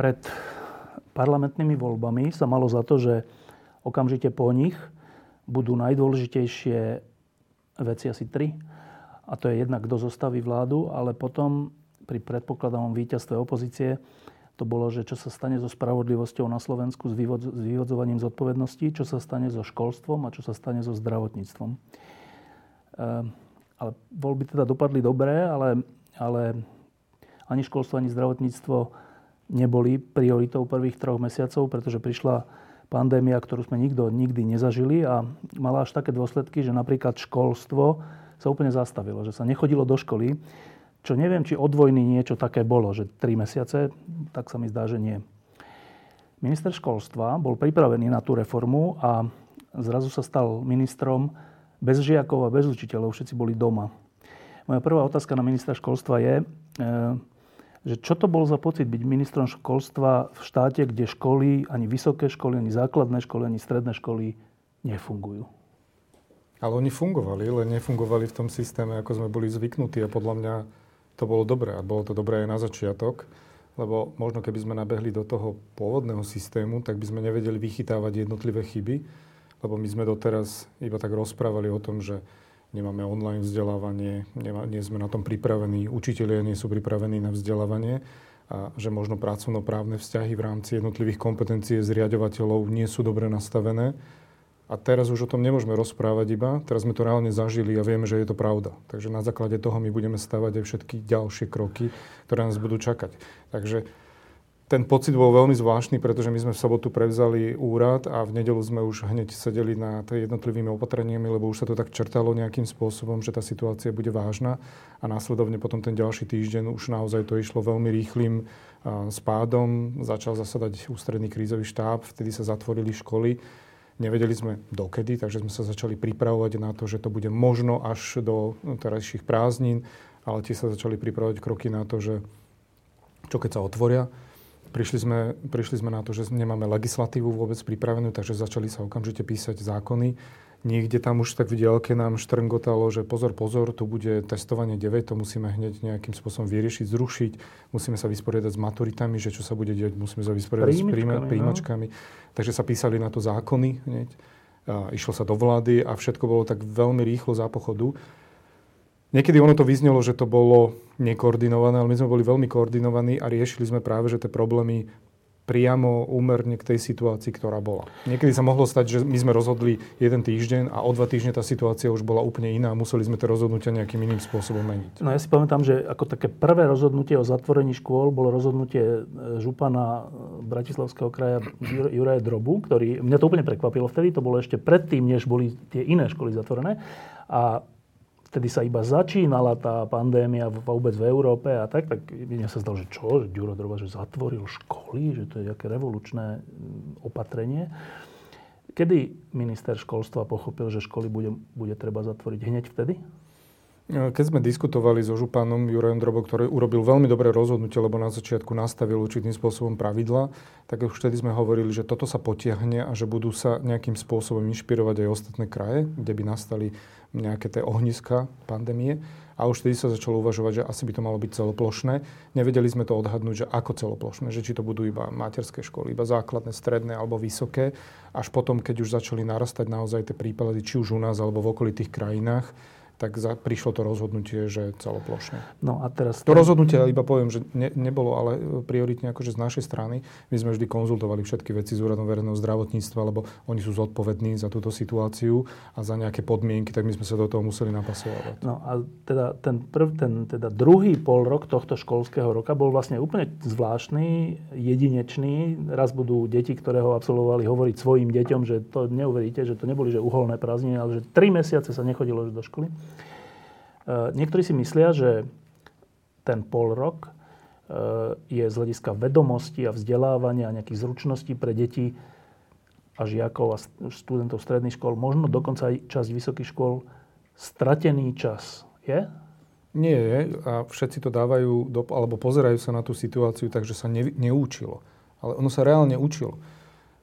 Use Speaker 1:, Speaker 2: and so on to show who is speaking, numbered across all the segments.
Speaker 1: Pred parlamentnými voľbami sa malo za to, že okamžite po nich budú najdôležitejšie veci asi tri. A to je jednak, kto zostaví vládu, ale potom pri predpokladanom víťazstve opozície to bolo, že čo sa stane so spravodlivosťou na Slovensku, s, vývod- s vyvodzovaním zodpovedností, čo sa stane so školstvom a čo sa stane so zdravotníctvom. E, ale voľby teda dopadli dobre, ale, ale ani školstvo, ani zdravotníctvo neboli prioritou prvých troch mesiacov, pretože prišla pandémia, ktorú sme nikto nikdy nezažili a mala až také dôsledky, že napríklad školstvo sa úplne zastavilo, že sa nechodilo do školy, čo neviem, či od vojny niečo také bolo, že tri mesiace, tak sa mi zdá, že nie. Minister školstva bol pripravený na tú reformu a zrazu sa stal ministrom bez žiakov a bez učiteľov, všetci boli doma. Moja prvá otázka na ministra školstva je, e, že čo to bol za pocit byť ministrom školstva v štáte, kde školy, ani vysoké školy, ani základné školy, ani stredné školy nefungujú.
Speaker 2: Ale oni fungovali, len nefungovali v tom systéme, ako sme boli zvyknutí a podľa mňa to bolo dobré. A bolo to dobré aj na začiatok, lebo možno keby sme nabehli do toho pôvodného systému, tak by sme nevedeli vychytávať jednotlivé chyby, lebo my sme doteraz iba tak rozprávali o tom, že nemáme online vzdelávanie, nemá, nie sme na tom pripravení, učitelia nie sú pripravení na vzdelávanie a že možno pracovnoprávne vzťahy v rámci jednotlivých kompetencií zriadovateľov nie sú dobre nastavené. A teraz už o tom nemôžeme rozprávať iba, teraz sme to reálne zažili a vieme, že je to pravda. Takže na základe toho my budeme stavať aj všetky ďalšie kroky, ktoré nás budú čakať. Takže ten pocit bol veľmi zvláštny, pretože my sme v sobotu prevzali úrad a v nedelu sme už hneď sedeli na tej jednotlivými opatreniami, lebo už sa to tak črtalo nejakým spôsobom, že tá situácia bude vážna a následovne potom ten ďalší týždeň už naozaj to išlo veľmi rýchlým spádom. Začal zasadať ústredný krízový štáb, vtedy sa zatvorili školy. Nevedeli sme dokedy, takže sme sa začali pripravovať na to, že to bude možno až do terajších prázdnin, ale tie sa začali pripravovať kroky na to, že čo keď sa otvoria, Prišli sme, prišli sme na to, že nemáme legislatívu vôbec pripravenú, takže začali sa okamžite písať zákony. Niekde tam už tak v dielke nám štrngotalo, že pozor, pozor, tu bude testovanie 9, to musíme hneď nejakým spôsobom vyriešiť, zrušiť. Musíme sa vysporiadať s maturitami, že čo sa bude deť, musíme sa vysporiadať s príjimačkami. No. Takže sa písali na to zákony hneď. A išlo sa do vlády a všetko bolo tak veľmi rýchlo za pochodu. Niekedy ono to vyznelo, že to bolo nekoordinované, ale my sme boli veľmi koordinovaní a riešili sme práve, že tie problémy priamo úmerne k tej situácii, ktorá bola. Niekedy sa mohlo stať, že my sme rozhodli jeden týždeň a o dva týždne tá situácia už bola úplne iná a museli sme tie rozhodnutia nejakým iným spôsobom meniť.
Speaker 1: No ja si pamätám, že ako také prvé rozhodnutie o zatvorení škôl bolo rozhodnutie e, župana e, Bratislavského kraja Juraja Drobu, ktorý, mňa to úplne prekvapilo vtedy, to bolo ešte predtým, než boli tie iné školy zatvorené. A vtedy sa iba začínala tá pandémia vôbec v Európe a tak, tak mne sa zdalo, že čo, že Ďuro Droba, že zatvoril školy, že to je nejaké revolučné mm, opatrenie. Kedy minister školstva pochopil, že školy bude, bude treba zatvoriť? Hneď vtedy?
Speaker 2: Keď sme diskutovali so županom Jurajom Drobo, ktorý urobil veľmi dobré rozhodnutie, lebo na začiatku nastavil určitým spôsobom pravidla, tak už vtedy sme hovorili, že toto sa potiahne a že budú sa nejakým spôsobom inšpirovať aj ostatné kraje, kde by nastali nejaké tie ohniska pandémie. A už vtedy sa začalo uvažovať, že asi by to malo byť celoplošné. Nevedeli sme to odhadnúť, že ako celoplošné, že či to budú iba materské školy, iba základné, stredné alebo vysoké. Až potom, keď už začali narastať naozaj tie prípady, či už u nás alebo v okolitých krajinách, tak za, prišlo to rozhodnutie, že celoplošne.
Speaker 1: No a teraz...
Speaker 2: To rozhodnutie, iba poviem, že ne, nebolo ale prioritne akože z našej strany. My sme vždy konzultovali všetky veci s úradom verejného zdravotníctva, lebo oni sú zodpovední za túto situáciu a za nejaké podmienky, tak my sme sa do toho museli napasovať.
Speaker 1: No a teda ten, prv, ten teda druhý pol rok tohto školského roka bol vlastne úplne zvláštny, jedinečný. Raz budú deti, ktoré ho absolvovali, hovoriť svojim deťom, že to neuveríte, že to neboli že uholné prázdniny, ale že tri mesiace sa nechodilo do školy. E, niektorí si myslia, že ten pol rok je z hľadiska vedomosti a vzdelávania a nejakých zručností pre deti a žiakov a študentov stredných škôl, možno dokonca aj časť vysokých škôl, stratený čas. Je?
Speaker 2: Nie je a všetci to dávajú, do, alebo pozerajú sa na tú situáciu takže sa ne, neúčilo. Ale ono sa reálne učilo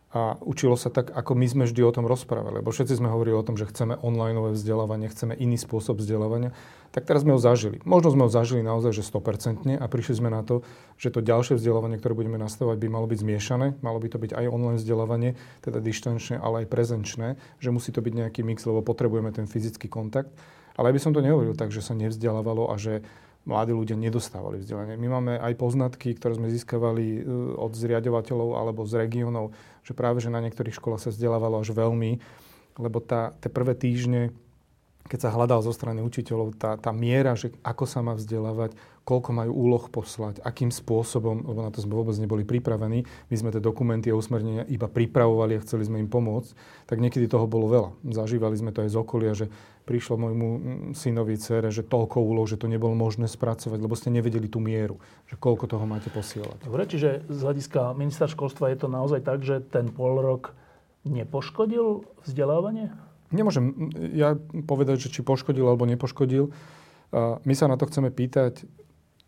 Speaker 2: a učilo sa tak, ako my sme vždy o tom rozprávali. Lebo všetci sme hovorili o tom, že chceme online vzdelávanie, chceme iný spôsob vzdelávania. Tak teraz sme ho zažili. Možno sme ho zažili naozaj, že 100% a prišli sme na to, že to ďalšie vzdelávanie, ktoré budeme nastavovať, by malo byť zmiešané. Malo by to byť aj online vzdelávanie, teda dištančné, ale aj prezenčné. Že musí to byť nejaký mix, lebo potrebujeme ten fyzický kontakt. Ale by som to nehovoril tak, že sa nevzdelávalo a že mladí ľudia nedostávali vzdelanie. My máme aj poznatky, ktoré sme získavali e, od zriadovateľov alebo z regiónov, že práve že na niektorých školách sa vzdelávalo až veľmi, lebo tá, tie prvé týždne keď sa hľadal zo strany učiteľov tá, tá miera, že ako sa má vzdelávať, koľko majú úloh poslať, akým spôsobom, lebo na to sme vôbec neboli pripravení, my sme tie dokumenty a usmernenia iba pripravovali a chceli sme im pomôcť, tak niekedy toho bolo veľa. Zažívali sme to aj z okolia, že prišlo môjmu synovi cere, že toľko úloh, že to nebolo možné spracovať, lebo ste nevedeli tú mieru, že koľko toho máte posielať.
Speaker 1: Dobre, čiže z hľadiska ministra školstva je to naozaj tak, že ten pol rok nepoškodil vzdelávanie?
Speaker 2: Nemôžem ja povedať, že či poškodil alebo nepoškodil. My sa na to chceme pýtať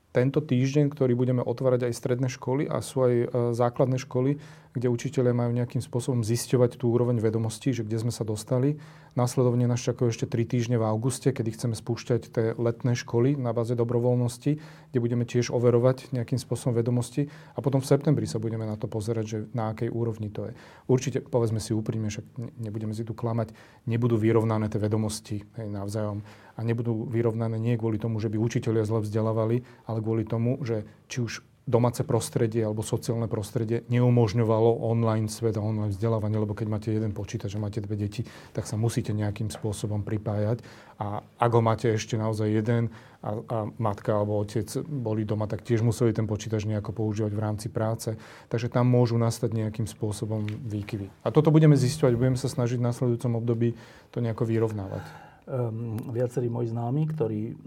Speaker 2: tento týždeň, ktorý budeme otvárať aj stredné školy a sú aj e, základné školy, kde učiteľe majú nejakým spôsobom zisťovať tú úroveň vedomostí, že kde sme sa dostali. Následovne nás čakajú ešte 3 týždne v auguste, kedy chceme spúšťať tie letné školy na báze dobrovoľnosti, kde budeme tiež overovať nejakým spôsobom vedomosti a potom v septembri sa budeme na to pozerať, že na akej úrovni to je. Určite, povedzme si úprimne, však nebudeme si tu klamať, nebudú vyrovnané tie vedomosti hej, navzájom a nebudú vyrovnané nie kvôli tomu, že by učiteľia zle vzdelávali, ale kvôli tomu, že či už domáce prostredie alebo sociálne prostredie neumožňovalo online svet a online vzdelávanie, lebo keď máte jeden počítač a máte dve deti, tak sa musíte nejakým spôsobom pripájať. A ak ho máte ešte naozaj jeden a, a matka alebo otec boli doma, tak tiež museli ten počítač nejako používať v rámci práce. Takže tam môžu nastať nejakým spôsobom výkyvy. A toto budeme zisťovať, budeme sa snažiť v nasledujúcom období to nejako vyrovnávať.
Speaker 1: Um, viacerí moji známi, ktorí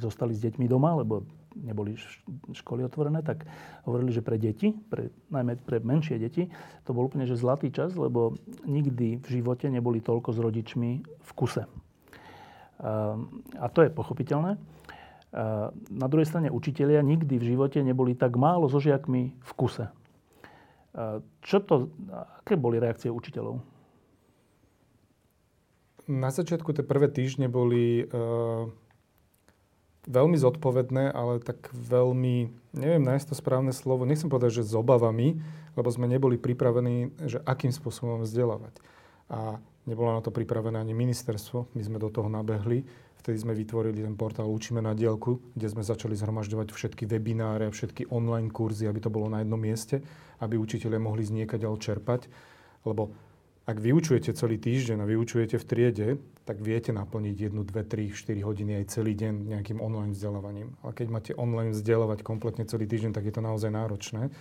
Speaker 1: zostali s deťmi doma, lebo neboli školy otvorené, tak hovorili, že pre deti, pre, najmä pre menšie deti, to bol úplne že zlatý čas, lebo nikdy v živote neboli toľko s rodičmi v kuse. A to je pochopiteľné. Na druhej strane učitelia nikdy v živote neboli tak málo so žiakmi v kuse. Čo to, aké boli reakcie učiteľov?
Speaker 2: Na začiatku tie prvé týždne boli uh veľmi zodpovedné, ale tak veľmi, neviem nájsť to správne slovo, nechcem povedať, že s obavami, lebo sme neboli pripravení, že akým spôsobom vzdelávať. A nebolo na to pripravené ani ministerstvo, my sme do toho nabehli. Vtedy sme vytvorili ten portál Učíme na dielku, kde sme začali zhromažďovať všetky webináre, všetky online kurzy, aby to bolo na jednom mieste, aby učiteľe mohli z niekaďal čerpať. Lebo ak vyučujete celý týždeň a vyučujete v triede, tak viete naplniť jednu, dve, tri, štyri hodiny aj celý deň nejakým online vzdelávaním. Ale keď máte online vzdelávať kompletne celý týždeň, tak je to naozaj náročné.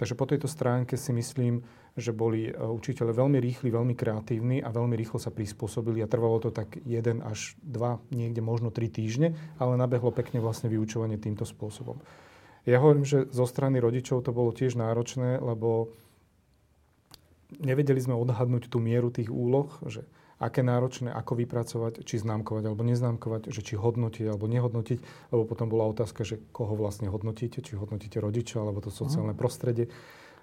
Speaker 2: Takže po tejto stránke si myslím, že boli e, učiteľe veľmi rýchli, veľmi kreatívni a veľmi rýchlo sa prispôsobili a trvalo to tak jeden až dva, niekde možno tri týždne, ale nabehlo pekne vlastne vyučovanie týmto spôsobom. Ja hovorím, že zo strany rodičov to bolo tiež náročné, lebo nevedeli sme odhadnúť tú mieru tých úloh, že aké náročné, ako vypracovať, či známkovať alebo neznámkovať, že či hodnotiť alebo nehodnotiť, lebo potom bola otázka, že koho vlastne hodnotíte, či hodnotíte rodiča alebo to sociálne prostredie.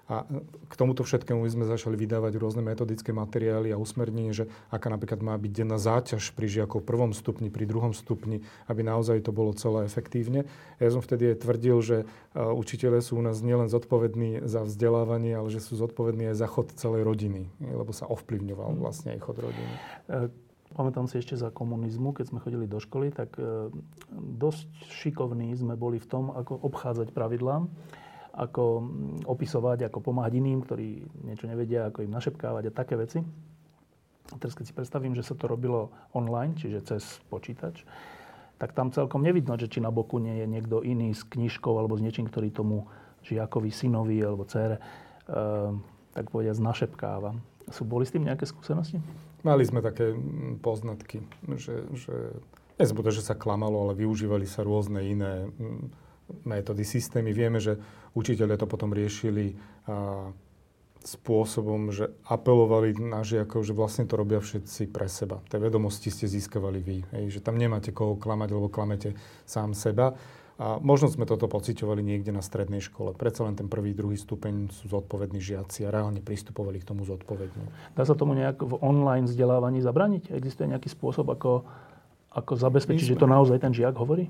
Speaker 2: A k tomuto všetkému sme začali vydávať rôzne metodické materiály a usmernenie, že aká napríklad má byť denná záťaž pri žiakov v prvom stupni, pri druhom stupni, aby naozaj to bolo celé efektívne. Ja som vtedy aj tvrdil, že učiteľe sú u nás nielen zodpovední za vzdelávanie, ale že sú zodpovední aj za chod celej rodiny, lebo sa ovplyvňoval vlastne aj chod rodiny.
Speaker 1: E, pamätám si ešte za komunizmu, keď sme chodili do školy, tak e, dosť šikovní sme boli v tom, ako obchádzať pravidlám ako mm, opisovať, ako pomáhať iným, ktorí niečo nevedia, ako im našepkávať a také veci. Teraz keď si predstavím, že sa to robilo online, čiže cez počítač, tak tam celkom nevidno, že či na boku nie je niekto iný s knižkou alebo s niečím, ktorý tomu žiakovi, synovi alebo cére, e, tak povediať, našepkáva. Sú, boli s tým nejaké skúsenosti?
Speaker 2: Mali sme také mm, poznatky, že, že nezbude, že sa klamalo, ale využívali sa rôzne iné mm, metódy, systémy. Vieme, že učiteľia to potom riešili a, spôsobom, že apelovali na žiakov, že vlastne to robia všetci pre seba. Tie vedomosti ste získavali vy. Hej, že tam nemáte koho klamať, lebo klamete sám seba. A možno sme toto pociťovali niekde na strednej škole. Predsa len ten prvý, druhý stupeň sú zodpovední žiaci a reálne pristupovali k tomu zodpovedne.
Speaker 1: Dá sa tomu nejak v online vzdelávaní zabraniť? Existuje nejaký spôsob, ako, ako zabezpečiť, že to naozaj ten žiak hovorí?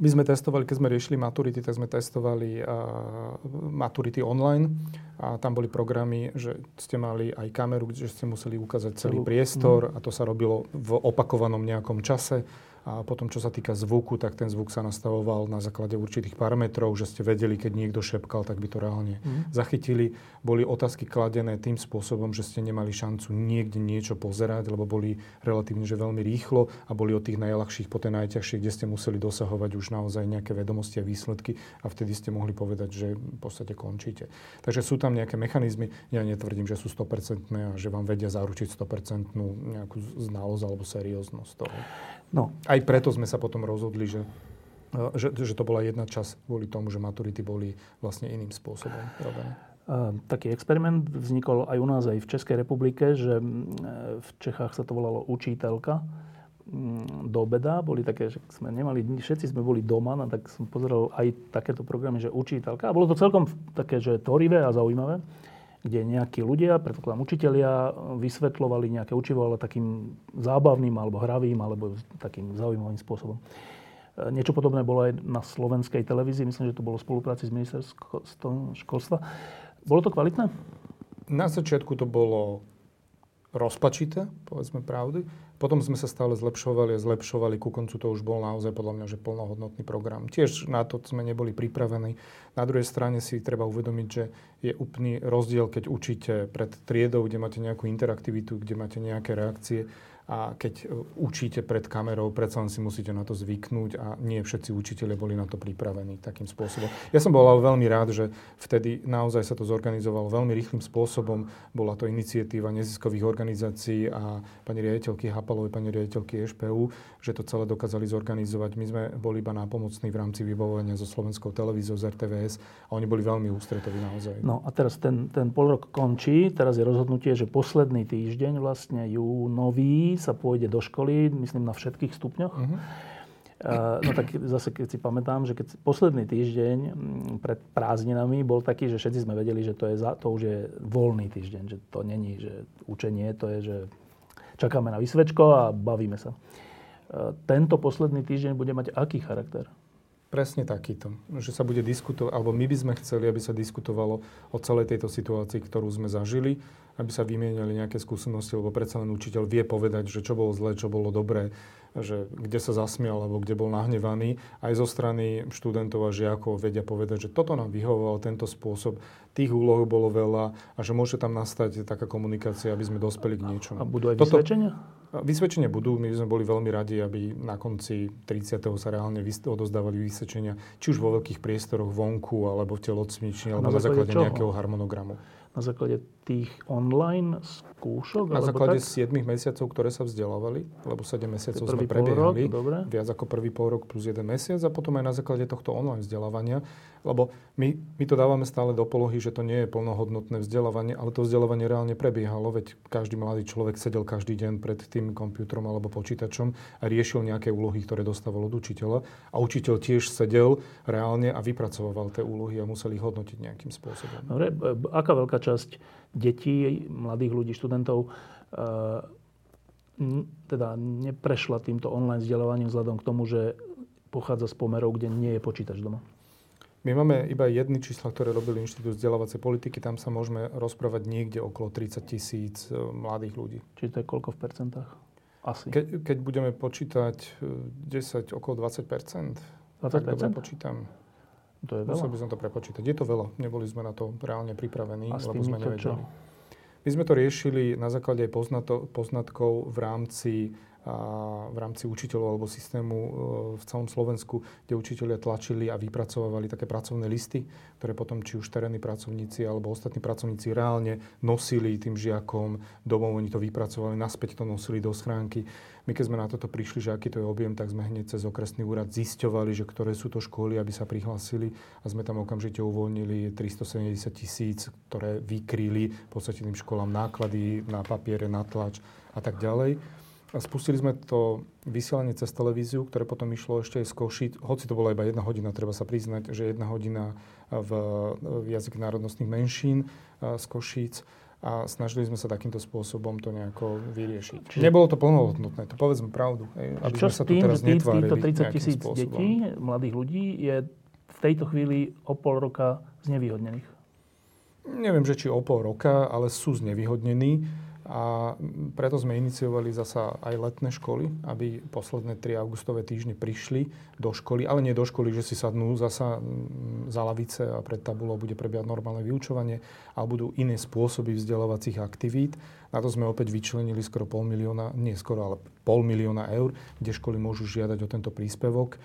Speaker 2: My sme testovali, keď sme riešili maturity, tak sme testovali uh, maturity online a tam boli programy, že ste mali aj kameru, že ste museli ukázať celý priestor mm. a to sa robilo v opakovanom nejakom čase a potom, čo sa týka zvuku, tak ten zvuk sa nastavoval na základe určitých parametrov, že ste vedeli, keď niekto šepkal, tak by to reálne mm. zachytili. Boli otázky kladené tým spôsobom, že ste nemali šancu niekde niečo pozerať, lebo boli relatívne že veľmi rýchlo a boli od tých najľahších po tie najťažšie, kde ste museli dosahovať už naozaj nejaké vedomosti a výsledky a vtedy ste mohli povedať, že v podstate končíte. Takže sú tam nejaké mechanizmy. Ja netvrdím, že sú 100% a že vám vedia zaručiť 100% nejakú znalosť alebo serióznosť toho. No. Aj preto sme sa potom rozhodli, že, e, že, že to bola jedna časť kvôli tomu, že maturity boli vlastne iným spôsobom robené.
Speaker 1: Taký experiment vznikol aj u nás, aj v Českej republike, že e, v Čechách sa to volalo učiteľka do obeda. Boli také, že sme nemali, všetci sme boli doma, no tak som pozeral aj takéto programy, že učiteľka. A bolo to celkom také, že tvorivé a zaujímavé kde nejakí ľudia, predpokladám učitelia, vysvetľovali nejaké učivo, ale takým zábavným alebo hravým alebo takým zaujímavým spôsobom. E, niečo podobné bolo aj na slovenskej televízii, myslím, že to bolo v spolupráci s ministerstvom školstva. Bolo to kvalitné?
Speaker 2: Na začiatku to bolo rozpačité, povedzme pravdy. Potom sme sa stále zlepšovali a zlepšovali. Ku koncu to už bol naozaj podľa mňa, že plnohodnotný program. Tiež na to sme neboli pripravení. Na druhej strane si treba uvedomiť, že je úplný rozdiel, keď učíte pred triedou, kde máte nejakú interaktivitu, kde máte nejaké reakcie a keď e, učíte pred kamerou, predsa len si musíte na to zvyknúť a nie všetci učiteľe boli na to pripravení takým spôsobom. Ja som bol ale veľmi rád, že vtedy naozaj sa to zorganizovalo veľmi rýchlým spôsobom. Bola to iniciatíva neziskových organizácií a pani riaditeľky Hapalovej, pani riaditeľky EŠPU, že to celé dokázali zorganizovať. My sme boli iba nápomocní v rámci vybavovania so slovenskou televíziou z RTVS a oni boli veľmi ústretoví naozaj.
Speaker 1: No a teraz ten, ten pol rok končí, teraz je rozhodnutie, že posledný týždeň vlastne júnový sa pôjde do školy, myslím na všetkých stupňoch. Uh-huh. No tak zase, keď si pamätám, že keď posledný týždeň pred prázdninami bol taký, že všetci sme vedeli, že to, je za, to už je voľný týždeň, že to není, že učenie, to je, že čakáme na vysvečko a bavíme sa. Tento posledný týždeň bude mať aký charakter?
Speaker 2: Presne takýto. Že sa bude diskutovať, alebo my by sme chceli, aby sa diskutovalo o celej tejto situácii, ktorú sme zažili, aby sa vymieniali nejaké skúsenosti, lebo predsa len učiteľ vie povedať, že čo bolo zlé, čo bolo dobré, že kde sa zasmial alebo kde bol nahnevaný. Aj zo strany študentov a žiakov vedia povedať, že toto nám vyhovoval, tento spôsob, tých úloh bolo veľa a že môže tam nastať taká komunikácia, aby sme dospeli k niečomu.
Speaker 1: A budú aj vysvedčenia?
Speaker 2: Vysvedčenia budú. My sme boli veľmi radi, aby na konci 30. sa reálne odozdávali vysvedčenia, či už vo veľkých priestoroch vonku, alebo v telocvični, alebo na základe čoho? nejakého harmonogramu
Speaker 1: na základe tých online skúšok?
Speaker 2: Na základe tak? 7 mesiacov, ktoré sa vzdelávali, lebo 7 mesiacov sme prebiehali. Rok, viac ako prvý pol rok plus 1 mesiac a potom aj na základe tohto online vzdelávania. Lebo my, my to dávame stále do polohy, že to nie je plnohodnotné vzdelávanie, ale to vzdelávanie reálne prebiehalo, veď každý mladý človek sedel každý deň pred tým počítačom alebo počítačom a riešil nejaké úlohy, ktoré dostával od učiteľa. A učiteľ tiež sedel reálne a vypracoval tie úlohy a museli ich hodnotiť nejakým spôsobom.
Speaker 1: Dobre, aká veľká časť detí, mladých ľudí, študentov e, teda neprešla týmto online vzdelávaním vzhľadom k tomu, že pochádza z pomerov, kde nie je počítač doma?
Speaker 2: My máme iba jedny čísla, ktoré robil Inštitút vzdelávacej politiky. Tam sa môžeme rozprávať niekde okolo 30 tisíc e, mladých ľudí.
Speaker 1: Čiže to je koľko v percentách? Asi.
Speaker 2: Ke, keď budeme počítať 10, e, okolo 20
Speaker 1: 20 tak dobre
Speaker 2: počítam.
Speaker 1: To je veľa.
Speaker 2: Musel by som to prepočítať. Je to veľa. Neboli sme na to reálne pripravení,
Speaker 1: A
Speaker 2: lebo sme
Speaker 1: nevedeli. Čo?
Speaker 2: My sme to riešili na základe poznato, poznatkov v rámci v rámci učiteľov alebo systému e, v celom Slovensku, kde učiteľia tlačili a vypracovávali také pracovné listy, ktoré potom či už terénni pracovníci alebo ostatní pracovníci reálne nosili tým žiakom domov, oni to vypracovali, naspäť to nosili do schránky. My keď sme na toto prišli, že aký to je objem, tak sme hneď cez okresný úrad zisťovali, že ktoré sú to školy, aby sa prihlásili a sme tam okamžite uvoľnili 370 tisíc, ktoré vykryli v podstate tým školám náklady na papiere, na tlač a tak ďalej. A spustili sme to vysielanie cez televíziu, ktoré potom išlo ešte aj z Košic. Hoci to bola iba jedna hodina, treba sa priznať, že jedna hodina v, v jazyk národnostných menšín z Košíc a snažili sme sa takýmto spôsobom to nejako vyriešiť. Čiže... Nebolo to plnohodnotné, to povedzme pravdu.
Speaker 1: Aby Čo sme sa tu teraz že týchto 30 tisíc detí, mladých ľudí, je v tejto chvíli o pol roka znevýhodnených?
Speaker 2: Neviem, že či o pol roka, ale sú znevýhodnení. A preto sme iniciovali zasa aj letné školy, aby posledné 3 augustové týždne prišli do školy, ale nie do školy, že si sadnú zasa za lavice a pred tabulou bude prebiehať normálne vyučovanie, ale budú iné spôsoby vzdelávacích aktivít. Na to sme opäť vyčlenili skoro pol milióna, nie skoro, ale pol milióna eur, kde školy môžu žiadať o tento príspevok.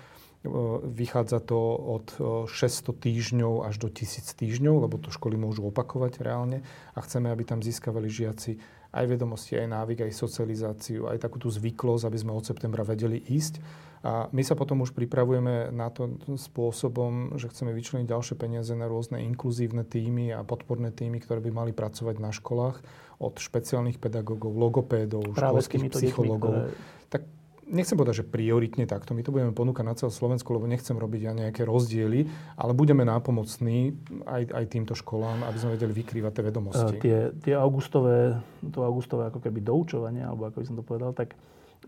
Speaker 2: Vychádza to od 600 týždňov až do 1000 týždňov, lebo to školy môžu opakovať reálne a chceme, aby tam získavali žiaci aj vedomosti, aj návyk, aj socializáciu, aj takú tú zvyklosť, aby sme od septembra vedeli ísť. A my sa potom už pripravujeme na to spôsobom, že chceme vyčleniť ďalšie peniaze na rôzne inkluzívne týmy a podporné týmy, ktoré by mali pracovať na školách od špeciálnych pedagógov, logopédov, Práve školských psychológov. Ktoré... Tak nechcem povedať, že prioritne takto. My to budeme ponúkať na celé Slovensku, lebo nechcem robiť ja nejaké rozdiely, ale budeme nápomocní aj, aj týmto školám, aby sme vedeli vykrývať tie vedomosti.
Speaker 1: Tie, tie augustové, to augustové ako keby doučovanie, alebo ako by som to povedal, tak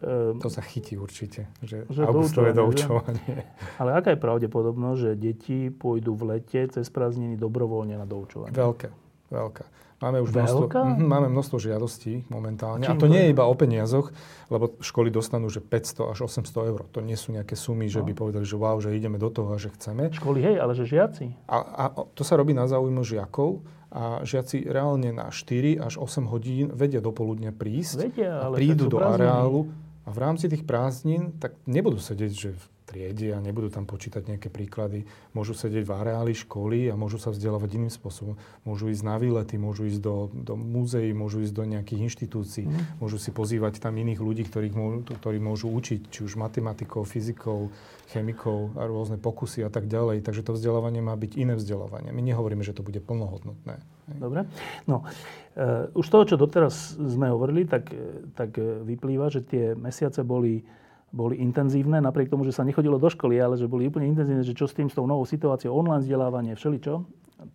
Speaker 2: uh, to sa chytí určite, že, že augustové doučovanie.
Speaker 1: Že? Ale aká je pravdepodobnosť, že deti pôjdu v lete cez prázdniny dobrovoľne na doučovanie?
Speaker 2: Veľké, veľká. Máme už množstvo, mm, máme množstvo žiadostí momentálne. A, a to nie je iba o peniazoch, lebo školy dostanú že 500 až 800 eur. To nie sú nejaké sumy, že no. by povedali, že wow, že ideme do toho a že chceme.
Speaker 1: Školy, hej, ale že žiaci.
Speaker 2: A, a to sa robí na záujmu žiakov a žiaci reálne na 4 až 8 hodín vedia dopoludne prísť
Speaker 1: vedia,
Speaker 2: ale a prídu do areálu a v rámci tých prázdnin tak nebudú sedieť, že triede a nebudú tam počítať nejaké príklady. Môžu sedieť v areáli školy a môžu sa vzdelávať iným spôsobom. Môžu ísť na výlety, môžu ísť do, do múzeí, môžu ísť do nejakých inštitúcií, mm. môžu si pozývať tam iných ľudí, ktorých môžu, ktorí môžu učiť, či už matematikou, fyzikou, chemikou a rôzne pokusy a tak ďalej. Takže to vzdelávanie má byť iné vzdelávanie. My nehovoríme, že to bude plnohodnotné.
Speaker 1: Dobre. No, uh, už toho, čo doteraz sme hovorili, tak, tak vyplýva, že tie mesiace boli boli intenzívne, napriek tomu, že sa nechodilo do školy, ale že boli úplne intenzívne, že čo s tým, s tou novou situáciou, online vzdelávanie, všeličo,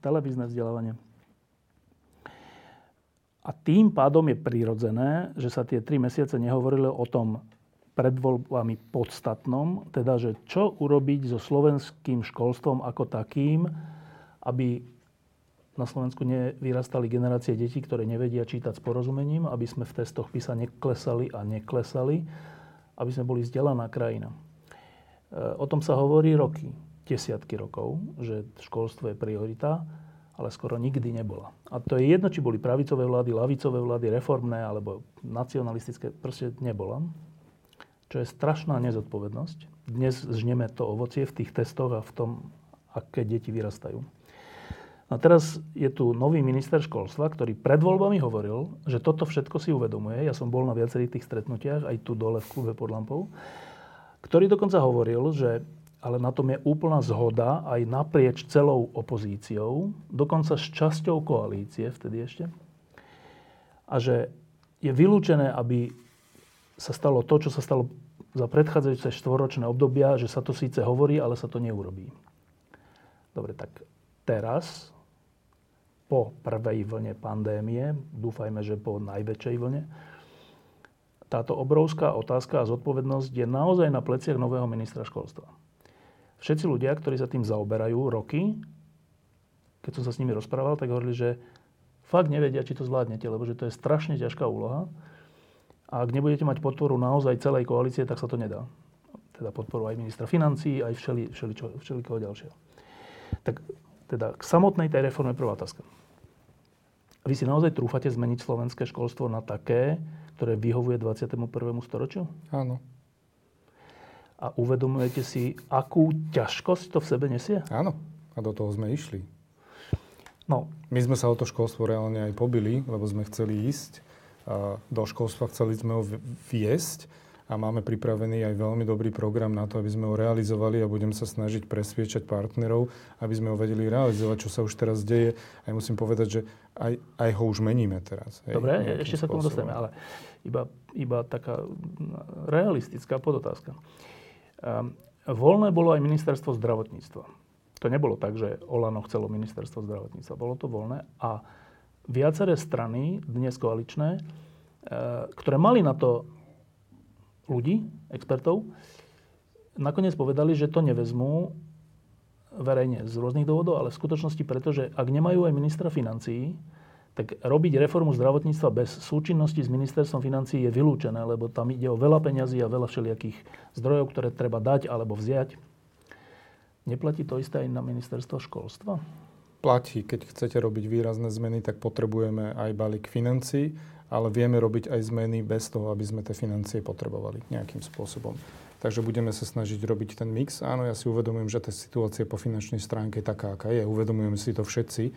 Speaker 1: televízne vzdelávanie. A tým pádom je prirodzené, že sa tie tri mesiace nehovorilo o tom pred voľbami podstatnom, teda, že čo urobiť so slovenským školstvom ako takým, aby na Slovensku nevyrastali generácie detí, ktoré nevedia čítať s porozumením, aby sme v testoch PISA neklesali a neklesali, aby sme boli vzdelaná krajina. E, o tom sa hovorí roky, desiatky rokov, že školstvo je priorita, ale skoro nikdy nebola. A to je jedno, či boli pravicové vlády, lavicové vlády, reformné alebo nacionalistické, proste nebola. Čo je strašná nezodpovednosť. Dnes žneme to ovocie v tých testoch a v tom, aké deti vyrastajú. A teraz je tu nový minister školstva, ktorý pred voľbami hovoril, že toto všetko si uvedomuje. Ja som bol na viacerých tých stretnutiach, aj tu dole v klube pod lampou, ktorý dokonca hovoril, že ale na tom je úplná zhoda aj naprieč celou opozíciou, dokonca s časťou koalície vtedy ešte. A že je vylúčené, aby sa stalo to, čo sa stalo za predchádzajúce štvoročné obdobia, že sa to síce hovorí, ale sa to neurobí. Dobre, tak teraz po prvej vlne pandémie, dúfajme, že po najväčšej vlne, táto obrovská otázka a zodpovednosť je naozaj na pleciach nového ministra školstva. Všetci ľudia, ktorí sa tým zaoberajú roky, keď som sa s nimi rozprával, tak hovorili, že fakt nevedia, či to zvládnete, lebo že to je strašne ťažká úloha. A ak nebudete mať podporu naozaj celej koalície, tak sa to nedá. Teda podporu aj ministra financí, aj všeli, všeli, všelikoho ďalšieho. Tak teda k samotnej tej reforme prvá otázka. vy si naozaj trúfate zmeniť slovenské školstvo na také, ktoré vyhovuje 21. storočiu?
Speaker 2: Áno.
Speaker 1: A uvedomujete si, akú ťažkosť to v sebe nesie?
Speaker 2: Áno. A do toho sme išli.
Speaker 1: No.
Speaker 2: My sme sa o to školstvo reálne aj pobili, lebo sme chceli ísť do školstva, chceli sme ho viesť a máme pripravený aj veľmi dobrý program na to, aby sme ho realizovali a budem sa snažiť presviečať partnerov, aby sme ho vedeli realizovať, čo sa už teraz deje. A ja musím povedať, že aj, aj ho už meníme teraz.
Speaker 1: Hej, Dobre, ešte sa k tomu dostaneme, ale iba, iba taká realistická podotázka. Um, voľné bolo aj ministerstvo zdravotníctva. To nebolo tak, že Olano chcelo ministerstvo zdravotníctva. Bolo to voľné a viaceré strany, dnes koaličné, e, ktoré mali na to ľudí, expertov, nakoniec povedali, že to nevezmú verejne z rôznych dôvodov, ale v skutočnosti preto, že ak nemajú aj ministra financií, tak robiť reformu zdravotníctva bez súčinnosti s ministerstvom financií je vylúčené, lebo tam ide o veľa peňazí a veľa všelijakých zdrojov, ktoré treba dať alebo vziať. Neplatí to isté aj na ministerstvo školstva?
Speaker 2: Platí. Keď chcete robiť výrazné zmeny, tak potrebujeme aj balík financí, ale vieme robiť aj zmeny bez toho, aby sme tie financie potrebovali nejakým spôsobom. Takže budeme sa snažiť robiť ten mix. Áno, ja si uvedomujem, že tá situácia po finančnej stránke je taká, aká je. Uvedomujeme si to všetci.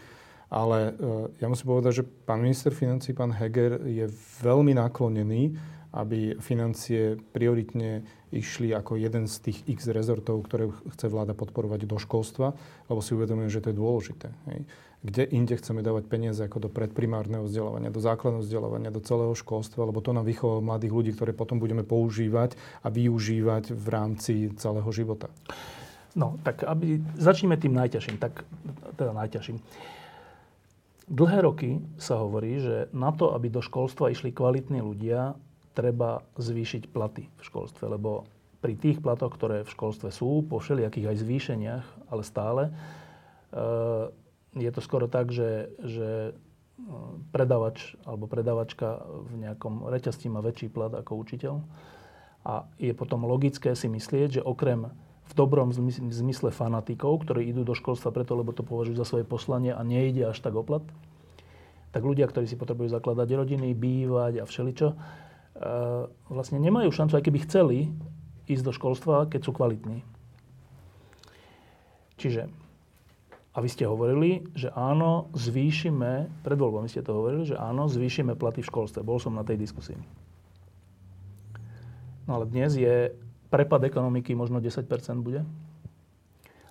Speaker 2: Ale e, ja musím povedať, že pán minister financí, pán Heger, je veľmi naklonený aby financie prioritne išli ako jeden z tých x rezortov, ktoré chce vláda podporovať do školstva, lebo si uvedomujem, že to je dôležité. Hej. Kde inde chceme dávať peniaze ako do predprimárneho vzdelávania, do základného vzdelávania, do celého školstva, lebo to nám vychová mladých ľudí, ktoré potom budeme používať a využívať v rámci celého života.
Speaker 1: No, tak aby, začneme tým najťažším, tak, teda najťažším. Dlhé roky sa hovorí, že na to, aby do školstva išli kvalitní ľudia, treba zvýšiť platy v školstve, lebo pri tých platoch, ktoré v školstve sú, po všelijakých aj zvýšeniach, ale stále, eh, je to skoro tak, že, že eh, predavač alebo predavačka v nejakom reťazci má väčší plat ako učiteľ. A je potom logické si myslieť, že okrem v dobrom zmysle fanatikov, ktorí idú do školstva preto, lebo to považujú za svoje poslanie a nejde až tak oplat, tak ľudia, ktorí si potrebujú zakladať rodiny, bývať a všeličo, Eh, vlastne nemajú šancu, aj keby chceli ísť do školstva, keď sú kvalitní. Čiže, a vy ste hovorili, že áno, zvýšime, pred voľbami ste to hovorili, že áno, zvýšime platy v školstve. Bol som na tej diskusii. No ale dnes je prepad ekonomiky možno 10% bude.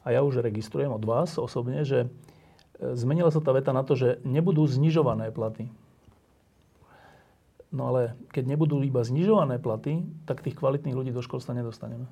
Speaker 1: A ja už registrujem od vás osobne, že eh, zmenila sa tá veta na to, že nebudú znižované platy. No ale keď nebudú iba znižované platy, tak tých kvalitných ľudí do školstva nedostaneme.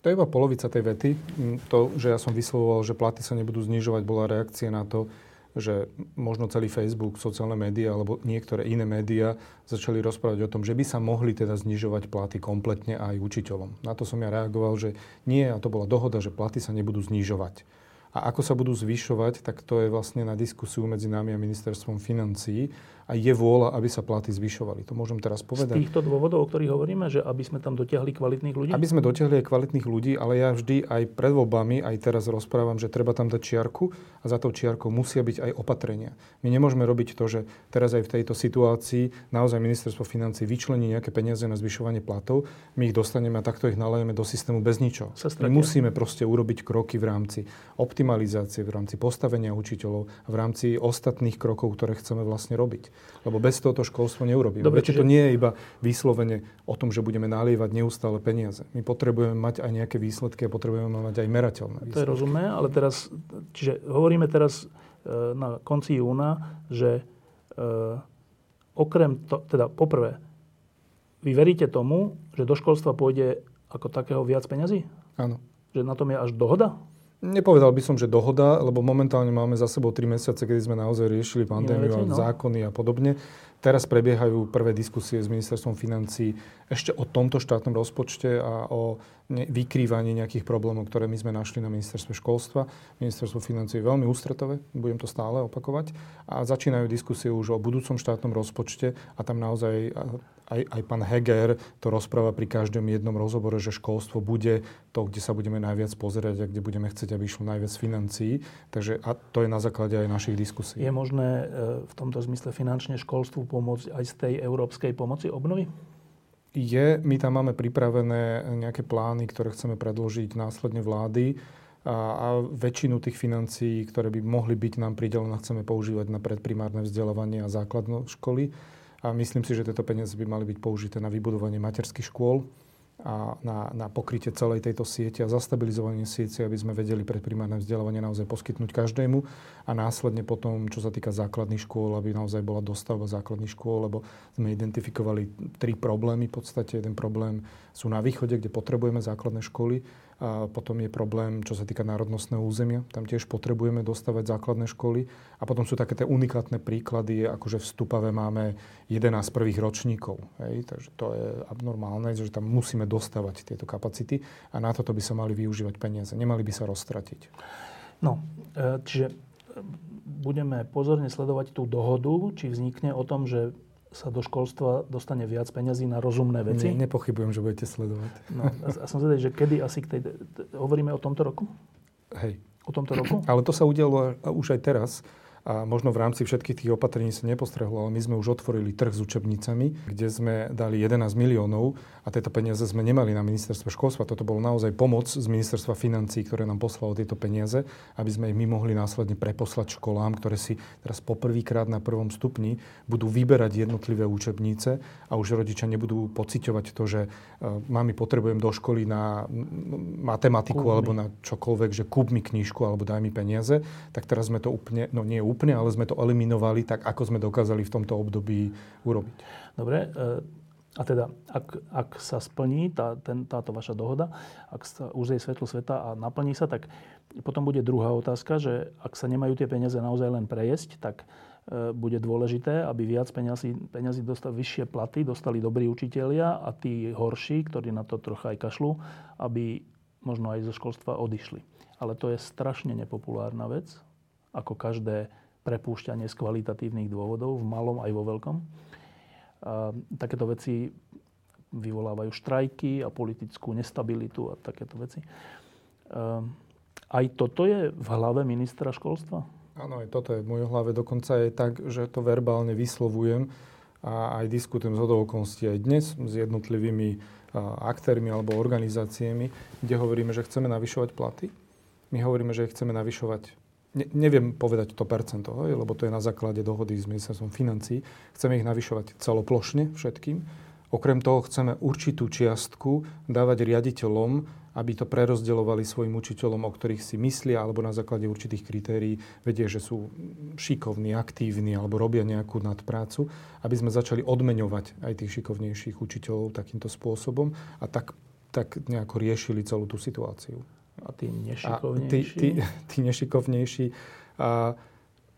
Speaker 2: To je iba polovica tej vety. Mm, to, že ja som vyslovoval, že platy sa nebudú znižovať, bola reakcia na to, že možno celý Facebook, sociálne médiá alebo niektoré iné médiá začali rozprávať o tom, že by sa mohli teda znižovať platy kompletne aj učiteľom. Na to som ja reagoval, že nie, a to bola dohoda, že platy sa nebudú znižovať. A ako sa budú zvyšovať, tak to je vlastne na diskusiu medzi nami a ministerstvom financií a je vôľa, aby sa platy zvyšovali. To môžem teraz povedať.
Speaker 1: Z týchto dôvodov, o ktorých hovoríme, že aby sme tam dotiahli kvalitných ľudí?
Speaker 2: Aby sme dotiahli aj kvalitných ľudí, ale ja vždy aj pred voľbami, aj teraz rozprávam, že treba tam dať čiarku a za tou čiarkou musia byť aj opatrenia. My nemôžeme robiť to, že teraz aj v tejto situácii naozaj ministerstvo financí vyčlení nejaké peniaze na zvyšovanie platov, my ich dostaneme a takto ich nalejeme do systému bez ničoho. My musíme proste urobiť kroky v rámci optimalizácie, v rámci postavenia učiteľov, v rámci ostatných krokov, ktoré chceme vlastne robiť. Lebo bez toho to školstvo neurobíme. Dobre, čiže... to nie je iba vyslovene o tom, že budeme nalievať neustále peniaze. My potrebujeme mať aj nejaké výsledky a potrebujeme mať aj merateľné výsledky.
Speaker 1: To je rozumné, ale teraz, čiže hovoríme teraz e, na konci júna, že e, okrem, to, teda poprvé, vy veríte tomu, že do školstva pôjde ako takého viac peňazí?
Speaker 2: Áno.
Speaker 1: Že na tom je až dohoda?
Speaker 2: Nepovedal by som, že dohoda, lebo momentálne máme za sebou 3 mesiace, kedy sme naozaj riešili pandémiu a no. zákony a podobne. Teraz prebiehajú prvé diskusie s ministerstvom financí ešte o tomto štátnom rozpočte a o vykrývaní nejakých problémov, ktoré my sme našli na ministerstve školstva. Ministerstvo financí je veľmi ústretové, budem to stále opakovať. A začínajú diskusie už o budúcom štátnom rozpočte a tam naozaj aj, aj pán Heger to rozpráva pri každom jednom rozhovore, že školstvo bude to, kde sa budeme najviac pozerať a kde budeme chcieť, aby išlo najviac financií. Takže a to je na základe aj našich diskusí.
Speaker 1: Je možné e, v tomto zmysle finančne školstvu pomôcť aj z tej európskej pomoci obnovy?
Speaker 2: Je, my tam máme pripravené nejaké plány, ktoré chceme predložiť následne vlády a, a väčšinu tých financií, ktoré by mohli byť nám pridelené, chceme používať na predprimárne vzdelávanie a základné školy. A myslím si, že tieto peniaze by mali byť použité na vybudovanie materských škôl, a na, na pokrytie celej tejto siete a zastabilizovanie siete, aby sme vedeli predprimárne vzdelávanie naozaj poskytnúť každému a následne potom, čo sa týka základných škôl, aby naozaj bola dostavba základných škôl, lebo sme identifikovali tri problémy v podstate. Jeden problém sú na východe, kde potrebujeme základné školy potom je problém, čo sa týka národnostného územia. Tam tiež potrebujeme dostávať základné školy. A potom sú také tie unikátne príklady, ako že v Stupave máme 11 prvých ročníkov. Hej? Takže to je abnormálne, že tam musíme dostávať tieto kapacity a na toto by sa mali využívať peniaze. Nemali by sa rozstratiť.
Speaker 1: No, e, čiže e, budeme pozorne sledovať tú dohodu, či vznikne o tom, že sa do školstva dostane viac peňazí na rozumné veci.
Speaker 2: Nie, nepochybujem, že budete sledovať.
Speaker 1: No, a som zvedavý, že kedy asi k tej... Hovoríme o tomto roku?
Speaker 2: Hej.
Speaker 1: O tomto roku?
Speaker 2: Ale to sa udialo už aj teraz a možno v rámci všetkých tých opatrení sa nepostrehlo, ale my sme už otvorili trh s učebnicami, kde sme dali 11 miliónov a tieto peniaze sme nemali na ministerstve školstva. Toto bolo naozaj pomoc z ministerstva financí, ktoré nám poslalo tieto peniaze, aby sme ich my mohli následne preposlať školám, ktoré si teraz poprvýkrát na prvom stupni budú vyberať jednotlivé učebnice a už rodičia nebudú pociťovať to, že uh, mami potrebujem do školy na matematiku kúp alebo na čokoľvek, že kúp mi knižku alebo daj mi peniaze, tak teraz sme to úplne, no nie úplne, ale sme to eliminovali tak, ako sme dokázali v tomto období urobiť.
Speaker 1: Dobre. E, a teda, ak, ak sa splní tá, ten, táto vaša dohoda, ak sa už jej svetlo sveta a naplní sa, tak potom bude druhá otázka, že ak sa nemajú tie peniaze naozaj len prejesť, tak e, bude dôležité, aby viac peniazy, peniazy dostali vyššie platy, dostali dobrí učitelia a tí horší, ktorí na to trocha aj kašľú, aby možno aj zo školstva odišli. Ale to je strašne nepopulárna vec, ako každé prepúšťanie z kvalitatívnych dôvodov, v malom aj vo veľkom. A takéto veci vyvolávajú štrajky a politickú nestabilitu a takéto veci. A aj toto je v hlave ministra školstva?
Speaker 2: Áno, aj toto je v mojej hlave. Dokonca je tak, že to verbálne vyslovujem a aj diskutujem z okolností aj dnes s jednotlivými aktérmi alebo organizáciami, kde hovoríme, že chceme navyšovať platy. My hovoríme, že chceme navyšovať ne, neviem povedať to percento, lebo to je na základe dohody s ministerstvom financí. Chceme ich navyšovať celoplošne všetkým. Okrem toho chceme určitú čiastku dávať riaditeľom, aby to prerozdeľovali svojim učiteľom, o ktorých si myslia, alebo na základe určitých kritérií vedie, že sú šikovní, aktívni alebo robia nejakú nadprácu, aby sme začali odmeňovať aj tých šikovnejších učiteľov takýmto spôsobom a tak, tak nejako riešili celú tú situáciu
Speaker 1: a tí nešikovnejší.
Speaker 2: A tí, tí, tí nešikovnejší. A